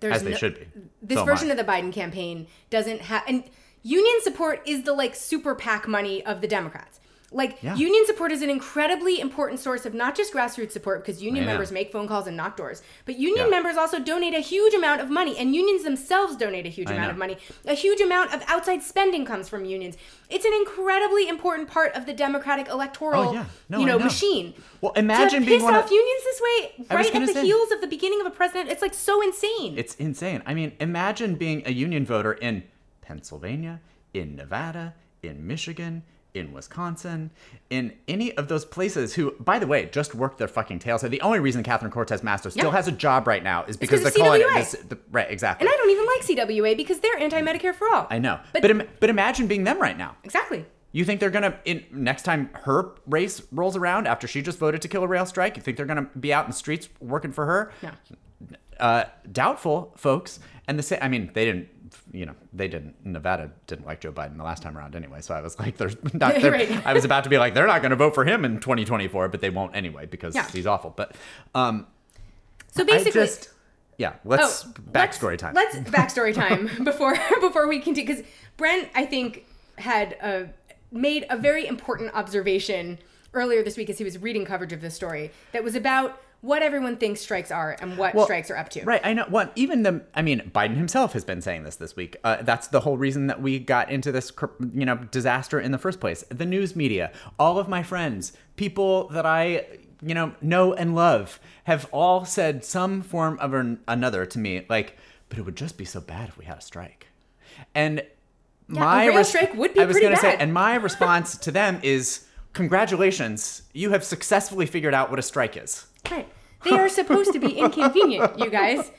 there's as they no- should be this So version of the Biden campaign doesn't have and union support is the like super PAC money of the Democrats. Like Yeah. union support is an incredibly important source of not just grassroots support because union know. members make phone calls and knock doors, but union Yeah. members also donate a huge amount of money and unions themselves donate a huge I amount know. of money. A huge amount of outside spending comes from unions. It's an incredibly important part of the democratic electoral Oh, yeah. No, you know, know. machine. Well, imagine to being piss one of- off unions this way right at the say. heels of the beginning of a president. It's like so insane. it's insane i mean imagine being a union voter in pennsylvania in nevada in michigan in wisconsin in any of those places who by the way just worked their fucking tails off the only reason catherine cortez masto still Yeah. has a job right now is because they're calling it this, the, right exactly And I don't even like CWA because they're anti-Medicare for all. I know But, but im- but imagine being them right now exactly. You think they're gonna in next time her race rolls around after she just voted to kill a rail strike? You think they're gonna be out in the streets working for her? No. Uh, doubtful, folks. And the same. I mean, they didn't. You know, they didn't. Nevada didn't like Joe Biden the last time around anyway. So I was like, there's *laughs* not. they're- Right. I was about to be like, they're not gonna vote for him in 2024, but they won't anyway because Yeah. he's awful. But um, So basically, I just. Yeah, let's oh, backstory let's- time. Let's backstory time *laughs* before *laughs* before we continue because Brent, I think, had a, made a very important observation earlier this week as he was reading coverage of this story that was about what everyone thinks strikes are and what Well, strikes are up to. Right, I know. One, even the, I mean, Biden himself has been saying this this week. Uh, that's the whole reason that we got into this, you know, disaster in the first place. The news media, all of my friends, people that I, you know, know and love, have all said some form of an, another to me, like, but it would just be so bad if we had a strike. And my a rail strike would be I was gonna say, and my response to them is, congratulations, you have successfully figured out what a strike is. Right. They are supposed to be *laughs* inconvenient, you guys.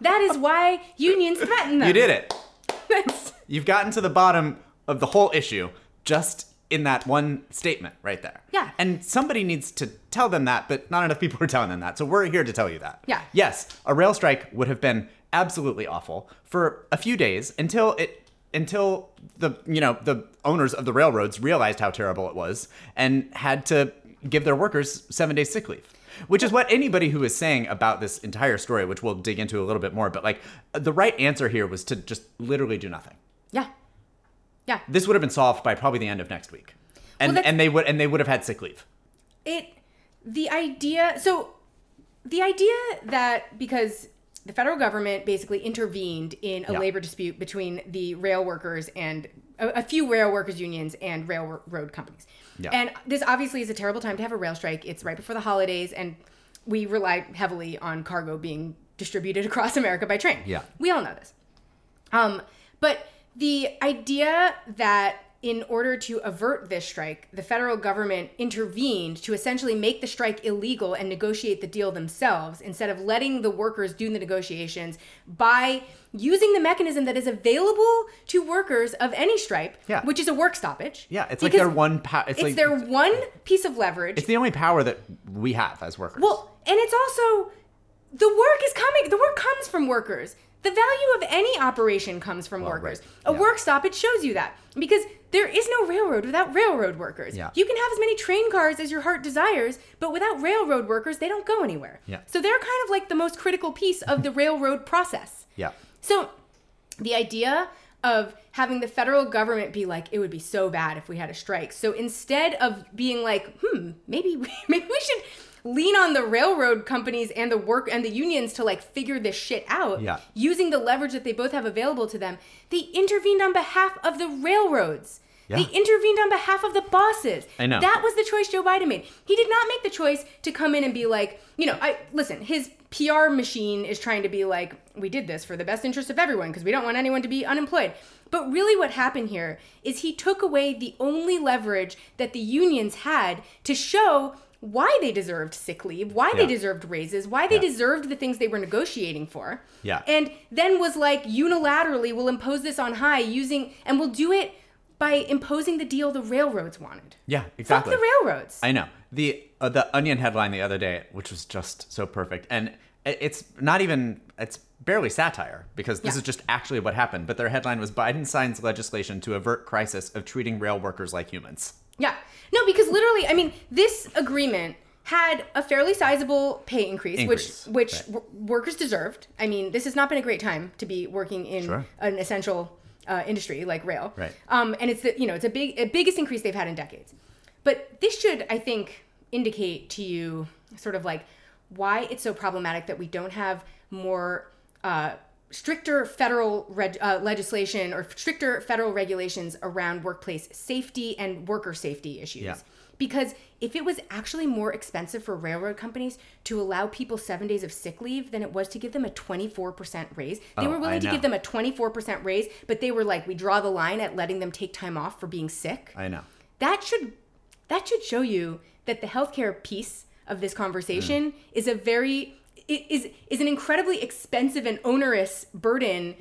That is why unions threaten them. You did it. *laughs* That's- You've gotten to the bottom of the whole issue just in that one statement right there. Yeah. And somebody needs to tell them that, but not enough people are telling them that. So we're here to tell you that. Yeah. Yes, a rail strike would have been absolutely awful for a few days until it until the you know the owners of the railroads realized how terrible it was and had to give their workers seven days sick leave which is what anybody who is saying about this entire story which we'll dig into a little bit more but like the right answer here was to just literally do nothing Yeah. Yeah. this would have been solved by probably the end of next week and that's- and they would and they would have had sick leave it the idea so the idea that because the federal government basically intervened in a Yeah. labor dispute between the rail workers and a, a few rail workers unions and railroad companies Yeah. and this obviously is a terrible time to have a rail strike it's right before the holidays and we rely heavily on cargo being distributed *laughs* across america by train Yeah. we all know this um, but the idea that in order to avert this strike, the federal government intervened to essentially make the strike illegal and negotiate the deal themselves instead of letting the workers do the negotiations by using the mechanism that is available to workers of any stripe, Yeah. which is a work stoppage. yeah it's like their one power it's, It's like their one piece of leverage. it's the only power that we have as workers Well, and it's also the work is coming. The work comes from workers. The value of any operation comes from Well, workers. right. A Yeah. work stoppage shows you that because there is no railroad without railroad workers. Yeah. You can have as many train cars as your heart desires, but without railroad workers, they don't go anywhere. Yeah. So they're kind of like the most critical piece of the *laughs* railroad process. yeah So the idea of having the federal government be like, it would be so bad if we had a strike. So instead of being like, hmm, maybe we, *laughs* maybe we should lean on the railroad companies and the work and the unions to like figure this shit out Yeah. using the leverage that they both have available to them they intervened on behalf of the railroads Yeah. they intervened on behalf of the bosses I know. that was the choice joe biden made he did not make the choice to come in and be like you know i listen his pr machine is trying to be like we did this for the best interest of everyone because we don't want anyone to be unemployed but really what happened here is he took away the only leverage that the unions had to show why they deserved sick leave, why they deserved raises, why they Yeah. deserved the things they were negotiating for. Yeah. And then was like unilaterally we'll impose this on high using and we'll do it by imposing the deal the railroads wanted. yeah exactly. Fuck the railroads. I know the uh, the Onion headline the other day, which was just so perfect, and it's not even it's barely satire because this Yeah. is just actually what happened. But their headline was Biden signs legislation to avert crisis of treating rail workers like humans. Yeah. No, because literally, I mean, this agreement had a fairly sizable pay increase, Increase, which which right. w- workers deserved. I mean, this has not been a great time to be working in Sure. an essential uh, industry like rail. Right. Um, and it's the you know it's a big a biggest increase they've had in decades. But this should, I think, indicate to you sort of like why it's so problematic that we don't have more uh, stricter federal reg- uh, legislation or stricter federal regulations around workplace safety and worker safety issues. Yeah. Because if it was actually more expensive for railroad companies to allow people seven days of sick leave than it was to give them a 24% raise, they Oh, were willing to give them a 24% raise, but they were like, we draw the line at letting them take time off for being sick I know. that should that should show you that the healthcare piece of this conversation mm. is a very is is an incredibly expensive and onerous burden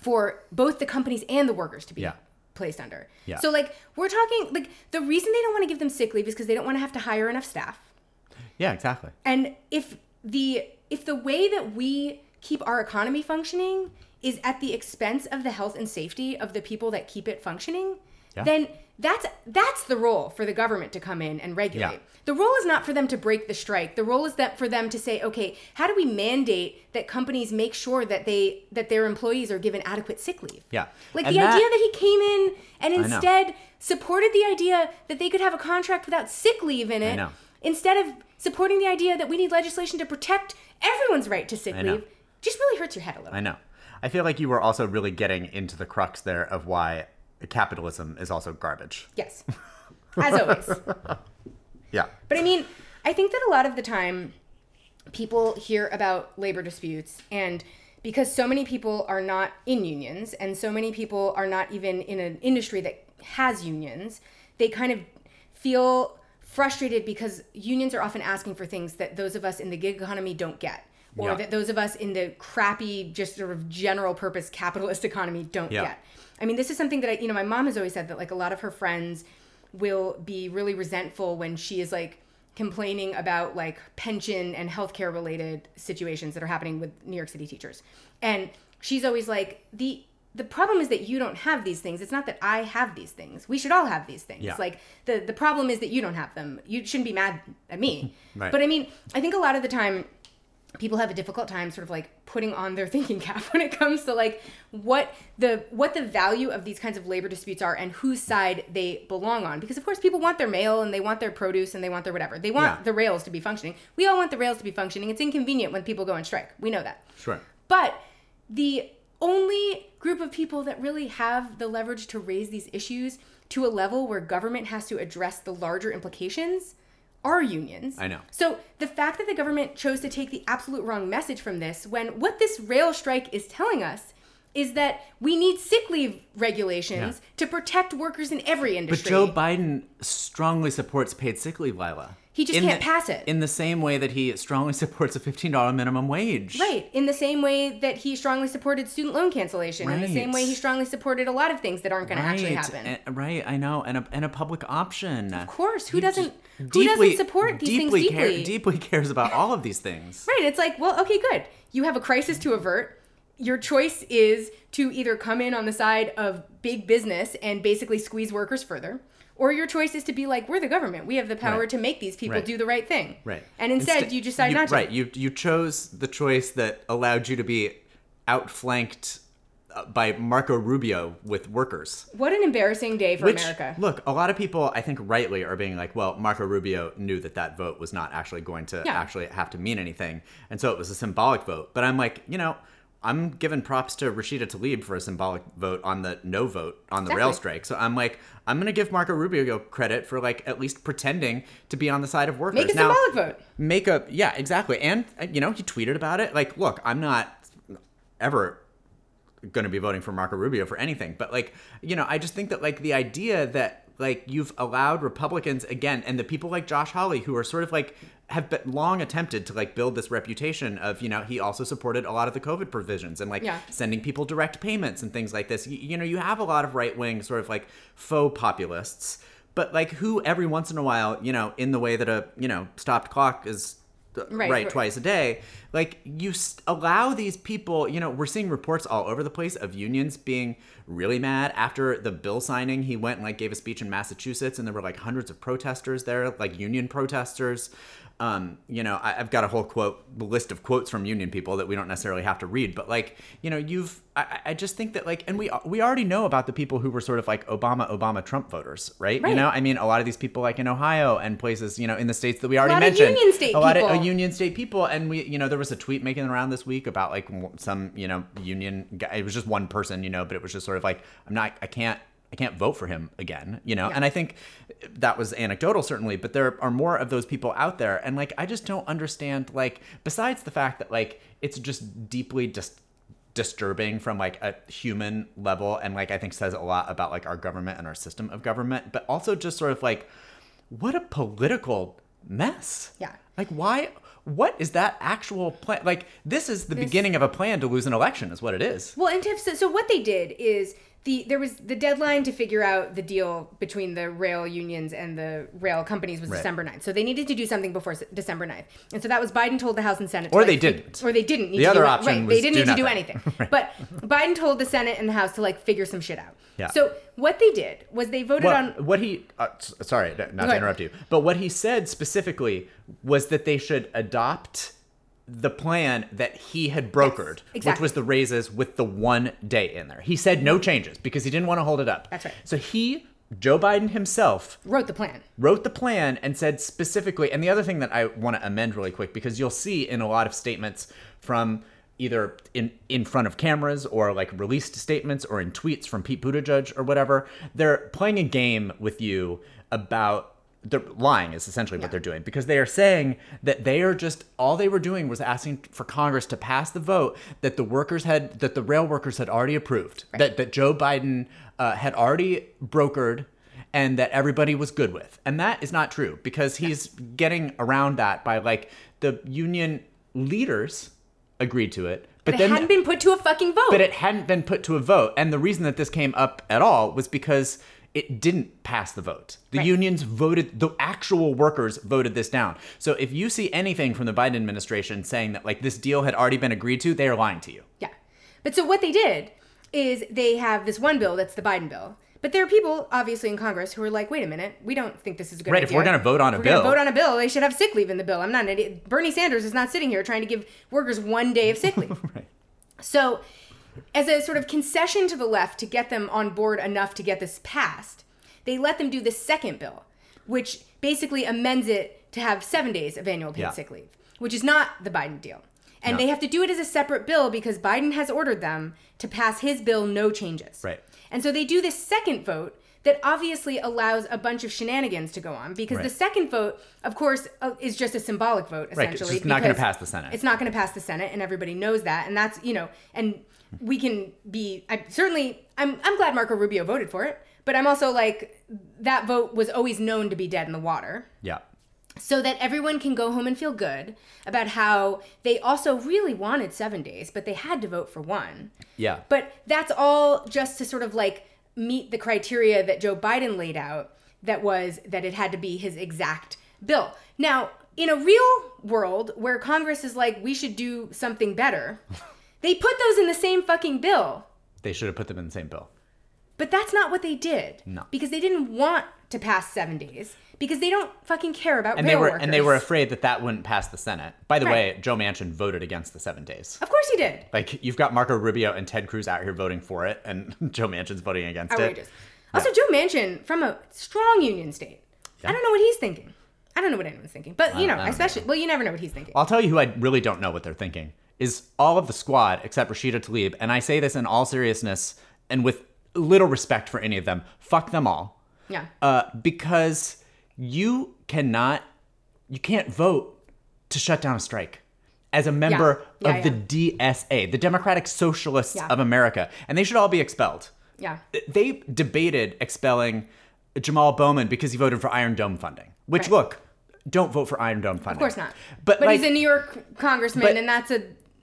for both the companies and the workers to be Yeah. Placed under. Yeah. So like we're talking like the reason they don't want to give them sick leave is because they don't want to have to hire enough staff. Yeah, exactly. And if the if the way that we keep our economy functioning is at the expense of the health and safety of the people that keep it functioning, Yeah. then that's that's the role for the government to come in and regulate. Yeah. The role is not for them to break the strike. The role is that for them to say, okay, how do we mandate that companies make sure that they that their employees are given adequate sick leave? Yeah. Like And the that- idea that he came in and instead supported the idea that they could have a contract without sick leave in it know. instead of supporting the idea that we need legislation to protect everyone's right to sick leave just really hurts your head a little. I know. I feel like you were also really getting into the crux there of why capitalism is also garbage. Yes. As always. *laughs* Yeah. But I mean, I think that a lot of the time people hear about labor disputes and because so many people are not in unions and so many people are not even in an industry that has unions, they kind of feel frustrated because unions are often asking for things that those of us in the gig economy don't get or Yeah. that those of us in the crappy just sort of general purpose capitalist *laughs* economy don't Yeah. get. I mean, this is something that I, you know, my mom has always said that like a lot of her friends will be really resentful when she is like complaining about like pension and healthcare related situations that are happening with New York City teachers. And she's always like the the problem is that you don't have these things. It's not that I have these things. We should all have these things. Yeah. Like the the problem is that you don't have them. You shouldn't be mad at me. *laughs* Right. But I mean, I think a lot of the time people have a difficult time sort of like putting on their *laughs* thinking cap when it comes to like what the what the value of these kinds of labor disputes are and whose side they belong on. Because of course people want their mail and they want their produce and they want their whatever. They want Yeah. the rails to be functioning. We all want the rails to be functioning. It's inconvenient when people go on strike. We know that. Sure. but the only group of people that really have the leverage to raise these issues to a level where government has to address the larger implications are unions. I know. So the fact that the government chose to take the absolute wrong message from this, when what this rail strike is telling us is that we need sick leave regulations to protect workers in every industry. But. Joe Biden strongly supports paid sick leave, Lila. He just In can't the- pass it. In the same way that he strongly *laughs* supports a $15 minimum wage. Right. In the same way that he strongly supported student loan cancellation. Right. In the same way he strongly supported a lot of things that aren't going to actually happen. and- right, I know, and a, and a public option. Of course, who doesn't- who doesn't support these things deeply care- deeply? deeply cares about *laughs* all of these things. Right. It's like, well, okay, good. You have a crisis to avert. Your choice is to either come in on the side of big business and basically squeeze workers further, or your choice is to be like, we're the government. We have the power Right. to make these people Right. do the right thing. Right. And instead, Insta- you decide not to. Right. You you chose the choice that allowed you to be outflanked uh, by Marco Rubio with workers. What an embarrassing day for Which, America. look, a lot of people, I think, rightly are being like, well, Marco Rubio knew that that vote was not actually going to Yeah. actually have to mean anything. And so it was a symbolic vote. But I'm like, you know, I'm giving props to Rashida Tlaib for a symbolic vote on the no vote on the rail strike. So I'm like, I'm going to give Marco Rubio credit for like at least pretending to be on the side of workers. Make a Now- symbolic vote. make a yeah exactly and uh, you know he tweeted about it like look i'm not ever going to be voting for marco rubio for anything but like you know i just think that like the idea that like you've allowed republicans again and the people like josh hawley who are sort of like have been long attempted to like build this reputation of you know he also supported a lot of the covid provisions and like Yeah. sending people direct payments and things like this you, you know you have a lot of right-wing sort of like faux populists but like who every once in a while you know in the way that a you know stopped clock is Right, right, twice a day. Like you st- allow these people you know we're seeing reports all over the place of unions being really mad after the bill signing. He went and like gave a speech in massachusetts and there were like hundreds of protesters there like union protesters um, you know I, i've got a whole quote list of quotes from union people that we don't necessarily have to read but like you know you've i, I- just think that like and we we already know about the people who were sort of like obama obama trump voters right, Right. you know i mean a lot of these people like in ohio and places you know in the states that we already lot of mentioned Union state a lot of uh, people. union state people and we you know there was a tweet making around this week about like some you know union guy it was just one person you know but it was just sort of like i'm not i can't i can't vote for him again you know Yeah. and i think that was anecdotal certainly but there are more of those people out there and like i just don't understand like besides the fact that like it's just deeply just disturbing from like a human level and like i think says a lot about like our government and our system of government but also just sort of like what a political mess Yeah. like why what is that actual plan like this is the beginning of a plan to lose an election is what it is Well, and so, so what they did is the there was the deadline to figure out the deal between the rail unions and the rail companies was Right. December 9th. So they needed to do something before December 9th. And so that was Biden told the House and Senate to Or like, they didn't. or they didn't need The to other do option right. was they didn't do need to do anything. *laughs* Right. But Biden told the Senate and the House to like figure some shit out. Yeah. So what they did was they voted Well, on what he uh, sorry not to interrupt you but what he said specifically was that they should adopt the plan that he had brokered which exactly. was the raises with the one day in there he said no changes because he didn't want to hold it up That's right. so he joe biden himself wrote the plan. wrote the plan and said specifically and the other thing that i want to amend really quick because you'll see in a lot of statements from either in in front of cameras or like released statements or in tweets from Pete Buttigieg or whatever they're playing a game with you about they're lying is essentially what they're doing because they are saying that they are just all they were doing was asking for Congress to pass the vote that the workers had that the rail workers had already approved that that Joe Biden uh, had already brokered and that everybody was good with. And that is not true because he's getting around that by like the union leaders agreed to it, but, But, it then hadn't been put to a fucking vote. but it hadn't been put to a vote. And the reason that this came up at all was because it didn't pass the vote. The Right. unions voted, the actual workers voted this down. So if you see anything from the Biden administration saying that like this deal had already been agreed to, they are lying to you. Yeah. But so what they did is they have this one bill that's the Biden bill. But there are people, obviously, in Congress who are like, wait a minute, we don't think this is a good Right, idea. if we're gonna vote on a If we're bill- vote on a bill, they should have sick leave in the bill. I'm not an idiot. Bernie Sanders is not sitting here trying to give workers one day of sick *laughs* leave. Right. So, as a sort of concession to the left to get them on board enough to get this passed, they let them do the second bill, which basically amends it to have seven days of annual paid Yeah. sick leave, which is not the Biden deal. And No. they have to do it as a separate bill because Biden has ordered them to pass his bill no changes. Right. And so they do this second vote that obviously allows a bunch of shenanigans to go on because the second vote, of course, uh, is just a symbolic vote Right, essentially. it's not gonna pass the Senate. It's not going to pass the Senate, and everybody knows that. And that's you know, and we can be. I certainly, I'm I'm glad Marco Rubio voted for it, but I'm also like that vote was always known to be dead in the water Yeah. so that everyone can go home and feel good about how they also really wanted seven days, but they had to vote for one. Yeah. But that's all just to sort of like meet the criteria that Joe Biden laid out that was that it had to be his exact bill. Now, in a real world where Congress is like, we should do something better, *laughs* they put those in the same fucking bill. They should have put them in the same bill. But that's not what they did. No. Because they didn't want to pass seven days. Because they don't fucking care about And rail they were workers. and they were afraid that that wouldn't pass the Senate. By the Right. way, Joe Manchin voted against the seven days. Of course he did. Like you've got Marco Rubio and Ted Cruz out here voting for it, and *laughs* Joe Manchin's voting against it. Outrageous. it. Also, Joe Manchin from a strong union state. Yeah. I don't know what he's thinking. I don't know what anyone's thinking. But, you know, don't especially, well, you never know what he's thinking. I'll tell you who I really don't know what they're thinking is all of the squad except Rashida Tlaib, and I say this in all seriousness and with little respect for any of them. Fuck them all. Yeah. Uh, because you cannot, you can't vote to shut down a strike as a member Yeah, of the DSA, the Democratic Socialists Yeah. of America, and they should all be expelled. Yeah. They debated expelling Jamal Bowman because he voted for Iron Dome funding. Which, Right. look, don't vote for Iron Dome funding. Of course not. But, But, like, he's a New York congressman, but- and that's a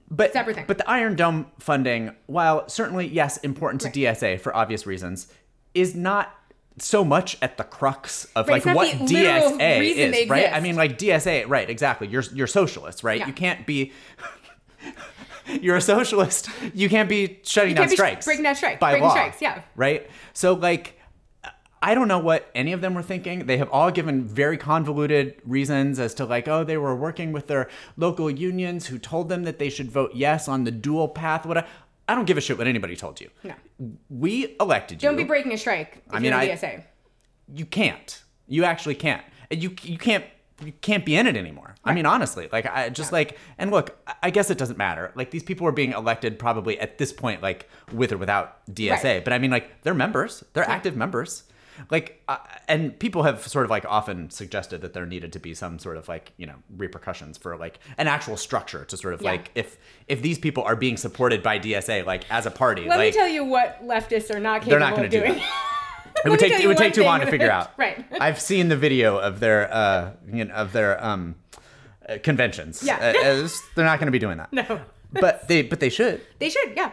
but separate thing. But the Iron Dome funding, while certainly yes important to Right. DSA for obvious reasons, is not so much at the crux of Right, like what DSA is, right? I mean, like DSA, right? Exactly. You're you're socialist, right? Yeah. You can't be. *laughs* You're a socialist. You can't be shutting You down can't be sh- strikes. breaking down strikes, by breaking law, strikes, yeah. Right. So like, I don't know what any of them were thinking. They have all given very convoluted reasons as to like, oh, they were working with their local unions who told them that they should vote yes on the dual path. What I don't give a shit what anybody told you. No. We elected you. Don't be breaking a strike if I mean, you're in I- DSA. you can't. You actually can't. You you can't you can't be in it anymore. I mean, honestly, like I just like and look, I- I guess it doesn't matter. Like these people are being elected probably at this point, like with or without DSA. Right. But I mean, like they're members. They're active members. Like, uh, and people have sort of like often suggested that there needed to be some sort of like you know repercussions for like an actual structure to sort of Yeah. like if if these people are being supported by DSA like as a party, Let like me tell you what leftists are not they're not going to do doing. *laughs* It would take it would take too long to figure out. *laughs* Right. I've seen the video of their uh you know, of their um uh, conventions. Yeah. Uh, uh, they're not going to be doing that. *laughs* No. But they but they should. They should, yeah.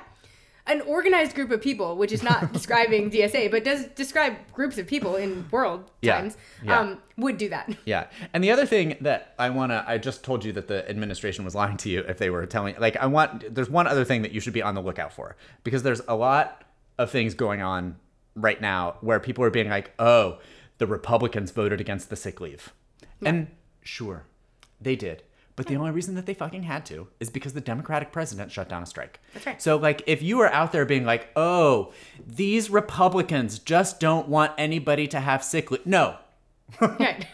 An organized group of people, which is not *laughs* describing DSA, but does describe groups of people in world Yeah, times, yeah. Um, would do that. Yeah. And the other thing that I want to I just told you that the administration was lying to you if they were telling like I want there's one other thing that you should be on the lookout for because there's a lot of things going on right now where people are being like, "Oh, the Republicans voted against the sick leave." And sure, they did. But the only reason that they fucking had to is because the Democratic president shut down a strike. That's right. So, like, if you are out there being like, oh, these Republicans just don't want anybody to have sick leave. No, *laughs* Right.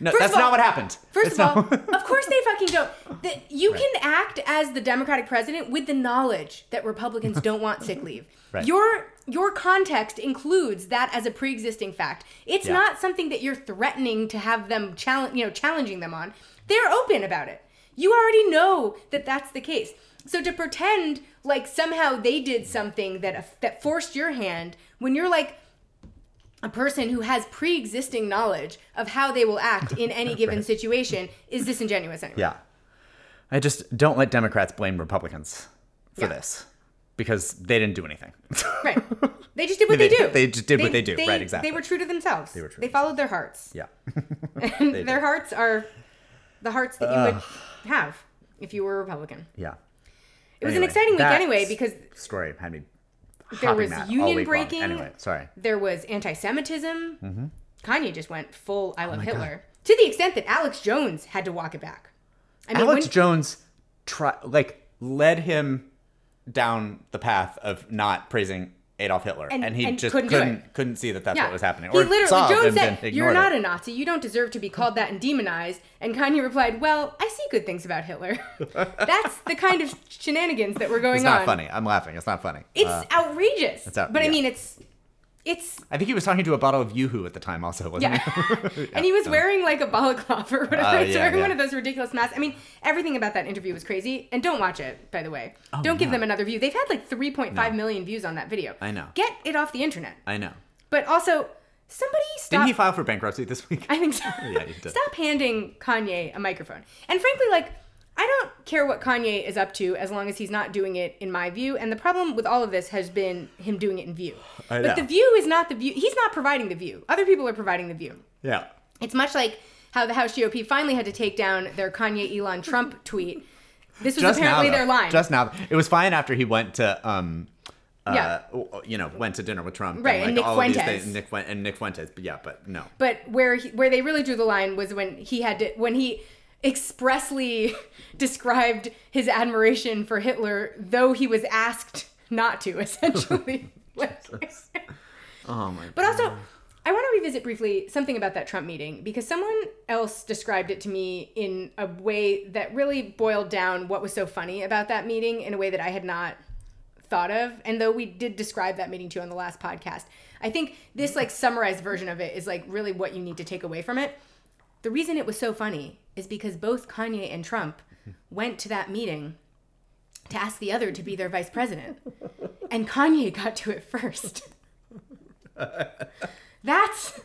no, First that's all- not what happened. First That's of all, *laughs* of course they fucking don't. The, you can act as the Democratic president with the knowledge that Republicans *laughs* don't want sick leave. Right. Your your context includes that as a pre-existing fact. It's Yeah. not something that you're threatening to have them challenge, you know, challenging them on. They're open about it. You already know that that's the case. So to pretend like somehow they did something that that forced your hand when you're like a person who has pre-existing knowledge of how they will act in *laughs* any given situation is disingenuous anyway. yeah. I just don't let Democrats blame Republicans for Yeah. this because they didn't do anything. *laughs* Right. They just did what they, They- do. they just did what they do. Right, exactly. They were true to themselves. They were true They followed their hearts. yeah. *laughs* And did. their hearts are the hearts that you would have if you were a Republican. Yeah. It was Anyway, an exciting week anyway because story had me There was union breaking. Anyway, sorry. There was anti-Semitism. Mm-hmm. Kanye just went full "I love Oh Hitler" to the extent that Alex Jones had to walk it back. I mean, Alex when, Jones try like led him down the path of not praising Adolf Hitler, And- and, he and just couldn't couldn't couldn't see that that's yeah, what was happening. He literally, saw Jones said, "You're not it. a Nazi. You don't deserve to be called that and demonized." And Kanye replied, "Well, I see good things about Hitler. *laughs* That's the kind of shenanigans that were going on. It's not on. funny. I'm laughing. It's not funny. It's Uh, outrageous. it's out- but I mean, it's it's I think he was talking to a bottle of YooHoo at the time, also, wasn't yeah. he? *laughs* and he was no. wearing like a balaclava or whatever. Oh, *laughs* He's yeah, wearing yeah. one of those ridiculous masks. I mean, everything about that interview was crazy. And don't watch it, by the way. Oh, don't give them another view. They've had like 3.5 No. million views on that video. I know. Get it off the internet. I know. But also, somebody stop. Didn't he file for bankruptcy this week? I think so. *laughs* Yeah, he did. Stop handing Kanye a microphone. And frankly, like, I don't care what Kanye is up to as long as he's not doing it in my view. And the problem with all of this has been him doing it in view. But the view is not the view. He's not providing the view. Other people are providing the view. yeah. It's much like how the House GOP finally had to take down their Kanye Elon Trump *laughs* tweet. This was Just apparently now, their line. Just now, it was fine after he went to um, uh, Yeah. you know, went to dinner with Trump, Right, and Nick all of these Fuentes. things- Nick and Nick Fuentes, but yeah, but no, But where he, where they really drew the line was when he had to when he expressly *laughs* described his admiration for Hitler, though he was asked not to, *laughs* essentially. *laughs* oh my, but also, I want to revisit briefly something about that Trump meeting because someone else described it to me in a way that really boiled down what was so funny about that meeting in a way that I had not thought of. And though we did describe that meeting too on the last podcast, I think this like summarized version of it is like really what you need to take away from it. The reason it was so funny is because both Kanye and Trump *laughs* went to that meeting to ask the other to be their vice president. And Kanye got to it first. *laughs* That's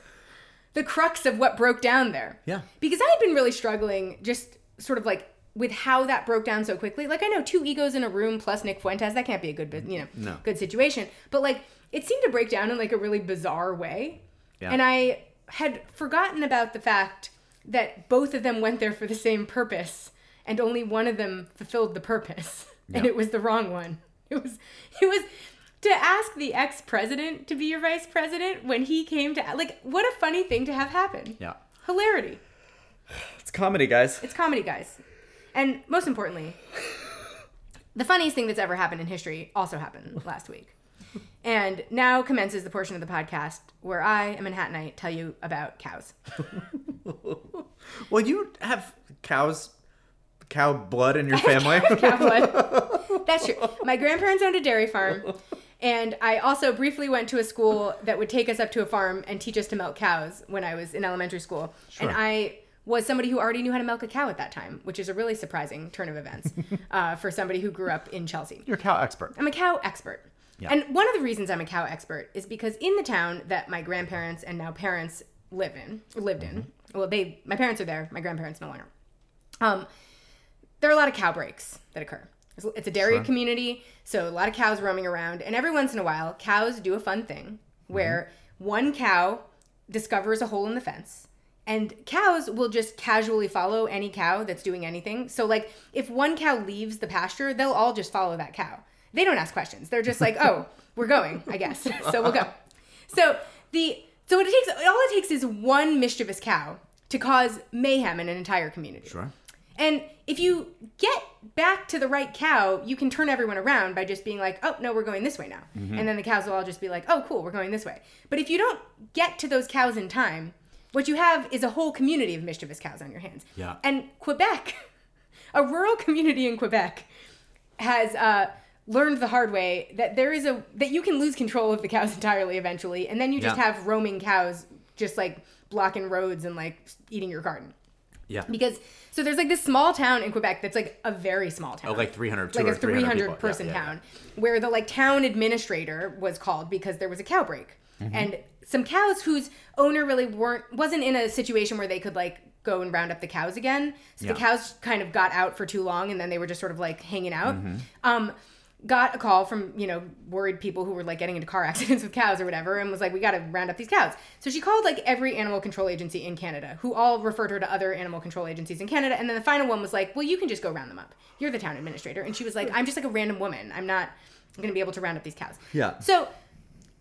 the crux of what broke down there. Yeah. Because I had been really struggling just sort of like with how that broke down so quickly. Like I know two egos in a room plus Nick Fuentes, that can't be a good, you know, No. good situation. But like it seemed to break down in like a really bizarre way. Yeah. And I had forgotten about the fact that both of them went there for the same purpose and only one of them fulfilled the purpose. *laughs* And it was the wrong one. It was it was to ask the ex-president to be your vice president when he came to like what a funny thing to have happen. yeah, Hilarity. it's comedy, guys. It's comedy, guys. And most importantly, the funniest thing that's ever happened in history also happened last week. *laughs* And now commences the portion of the podcast where I, a Manhattanite, tell you about cows. *laughs* Well, you have cows, cow blood in your family. Cow *laughs* blood. That's true. My grandparents owned a dairy farm. And I also briefly went to a school that would take us up to a farm and teach us to milk cows when I was in elementary school. And I was somebody who already knew how to milk a cow at that time, which is a really surprising turn of events uh, for somebody who grew up in Chelsea. You're a cow expert. I'm a cow expert. Yeah. And one of the reasons I'm a cow expert is because in the town that my grandparents and now parents live in, lived in, well, they, my parents are there, my grandparents no longer. Um, there are a lot of cow breaks that occur. It's- a dairy Sure. community, so a lot of cows roaming around, and every once in a while, cows do a fun thing where one cow discovers a hole in the fence. And cows will just casually follow any cow that's doing anything. So, like, if one cow leaves the pasture, they'll all just follow that cow. They don't ask questions. They're just like, "Oh, we're going, I guess." *laughs* so we'll go. So the so what it takes all it takes is one mischievous cow to cause mayhem in an entire community. Sure. And if you get back to the right cow, you can turn everyone around by just being like, oh, no, we're going this way now. Mm-hmm. And then the cows will all just be like, oh, cool, we're going this way. But if you don't get to those cows in time, what you have is a whole community of mischievous cows on your hands. Yeah. And Quebec, *laughs* a rural community in Quebec, has uh, learned the hard way that there is a that you can lose control of the cows *laughs* entirely eventually, and then you just Yeah. have roaming cows just like blocking roads and like eating your garden Yeah. because so there's like this small town in Quebec that's like a very small town. Oh, like 300, like a 300 300 person yeah, yeah. town where the like town administrator was called because there was a cow break Mm-hmm. and some cows whose owner really weren't wasn't in a situation where they could like go and round up the cows again so the cows kind of got out for too long and then they were just sort of like hanging out Mm-hmm. um got a call from you know worried people who were like getting into car *laughs* accidents with cows or whatever and was like we got to round up these cows. So she called like every animal control agency in canada who all referred her to other animal control agencies in canada and then the final one was like well you can just go round them up. You're the town administrator. And she was like i'm just like a random woman. I'm not going to be able to round up these cows. Yeah. So,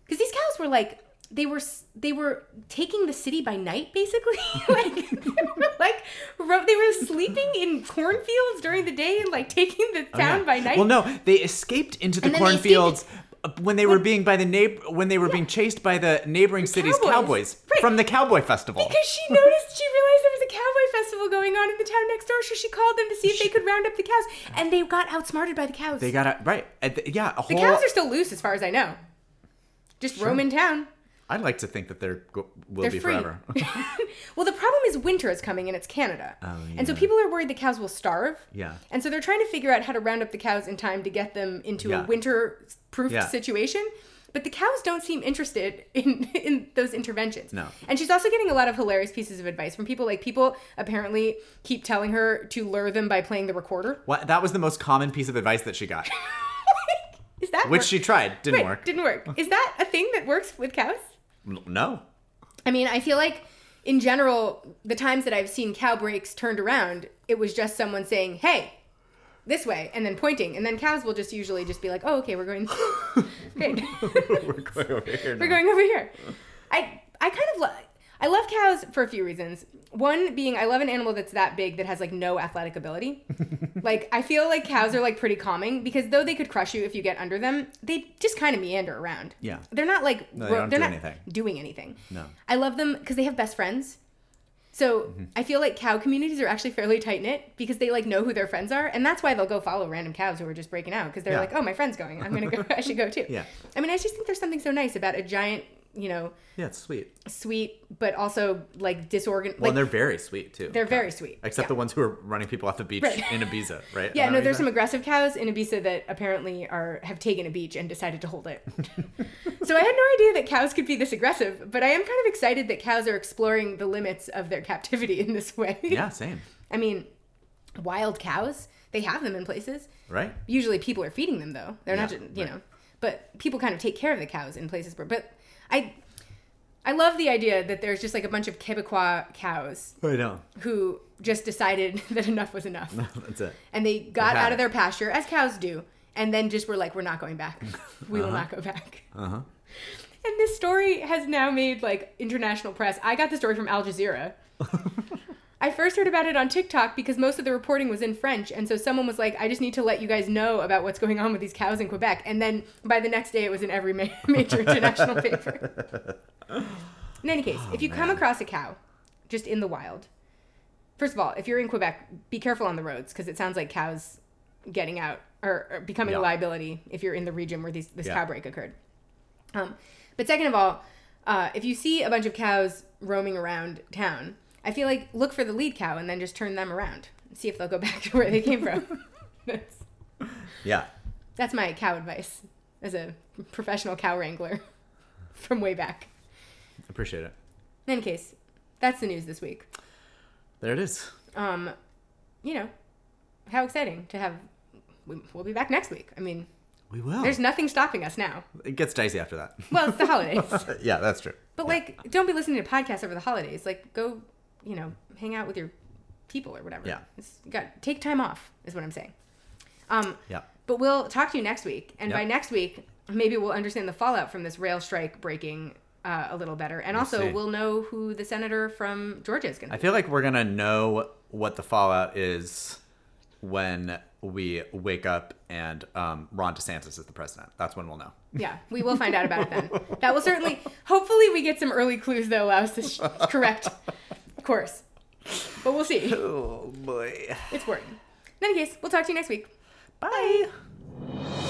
because these cows were like they were they were taking the city by night, basically. *laughs* like they were like ro- they were sleeping in cornfields during the day and like taking the town Yeah. by night. Well, no, they escaped into the And then they cornfields uh, when they were when- being by the neighbor when they were being chased by the neighboring city's cowboys. cowboys Right. from the cowboy festival. Because she noticed, she realized there was a cowboy festival going on in the town next door, so she called them to see if they could round up the cows, and they got outsmarted by the cows. They got it right. The- yeah, a the cows are still loose, as far as I know. Just roam in town. I'd like to think that they're go- will They're be free. forever. *laughs* well, the problem is winter is coming and it's Canada. Oh, And so people are worried the cows will starve. Yeah. And so they're trying to figure out how to round up the cows in time to get them into Yeah. a winter proof Yeah. situation. But the cows don't seem interested in, *laughs* in those interventions. No. And she's also getting a lot of hilarious pieces of advice from people. Like people apparently keep telling her to lure them by playing the recorder. what, that was the most common piece of advice that she got, *laughs* Is that which work- she tried. Didn't work. Didn't work. Is that a thing that works with cows? No. I mean, I feel like in general, the times that I've seen cow breaks turned around, it was just someone saying, "Hey, this way," and then pointing, and then cows will just usually just be like, "Oh, okay, we're going, *laughs* *laughs* great, we're going over here. *laughs* we're going over here." I I kind of love I love cows for a few reasons. One being I love an animal that's that big that has like no athletic ability. *laughs* like I feel like cows are like pretty calming because though they could crush you if you get under them, they just kind of meander around. Yeah. They're not like No, they they're do not anything. doing anything. No. I love them because they have best friends. So Mm-hmm. I feel like cow communities are actually fairly tight knit because they like know who their friends are, and that's why they'll go follow random cows who are just breaking out because they're Yeah. like, oh, my friend's going, I'm gonna go, *laughs* I should go too. Yeah. I mean, I just think there's something so nice about a giant, you know, Yeah, it's sweet. sweet but also like disorganized. Well, like, they're very sweet too. they're very sweet, Except yeah. the ones who are running people off the beach Right. in Ibiza, *laughs* right? yeah, no, there's some aggressive cows in Ibiza that apparently are have taken a beach and decided to hold it. *laughs* so I had no idea that cows could be this aggressive, but I am kind of excited that cows are exploring the limits of their captivity in this way. Yeah, same. *laughs* I mean, wild cows, they have them in places. Right? Usually people are feeding them though. They're not just, you right. know, but people kind of take care of the cows in places where but I I love the idea that there's just like a bunch of Quebecois cows know. who just decided *laughs* that enough was enough. That's it. And they got out of their pasture, as cows do, and then just were like, we're not going back. *laughs* We will not go back. Uh huh. And this story has now made like international press. I got the story from Al Jazeera. *laughs* I first heard about it on TikTok because most of the reporting was in French. And so someone was like, I just need to let you guys know about what's going on with these cows in Quebec. And then by the next day, it was in every ma- *laughs* major international *laughs* paper. In any case, if you come across a cow just in the wild, first of all, if you're in Quebec, be careful on the roads because it sounds like cows getting out or, or becoming Yeah. a liability if you're in the region where these, this Yeah. cow break occurred. Um, but second of all, uh, if you see a bunch of cows roaming around town, I feel like look for the lead cow and then just turn them around. And see if they'll go *laughs* back to where they came from. *laughs* that's, Yeah. that's my cow advice as a professional cow wrangler *laughs* from way back. Appreciate it. In any case, that's the news this week. There it is. Um, you know, how exciting to have. we- We'll be back next week. I mean, We will. there's nothing stopping us now. It gets dicey after that. Well, it's the holidays. yeah, that's true. But like, don't be listening to podcasts over the holidays. Like, go, you know, hang out with your people or whatever. Yeah. It's, got take time off is what I'm saying. Um, Yeah. but we'll talk to you next week, and by next week, maybe we'll understand the fallout from this rail strike breaking uh, a little better, and We'll also see. we'll know who the senator from Georgia is going I to. be. I feel like we're gonna know what the fallout is when we wake up and um, Ron DeSantis is the president. That's when we'll know. Yeah, we will find out about it then. *laughs* That will certainly. Hopefully, we get some early clues that allow us to sh- correct of course. But we'll see. *laughs* Oh boy. It's boring. In any case, we'll talk to you next week. Bye. Bye.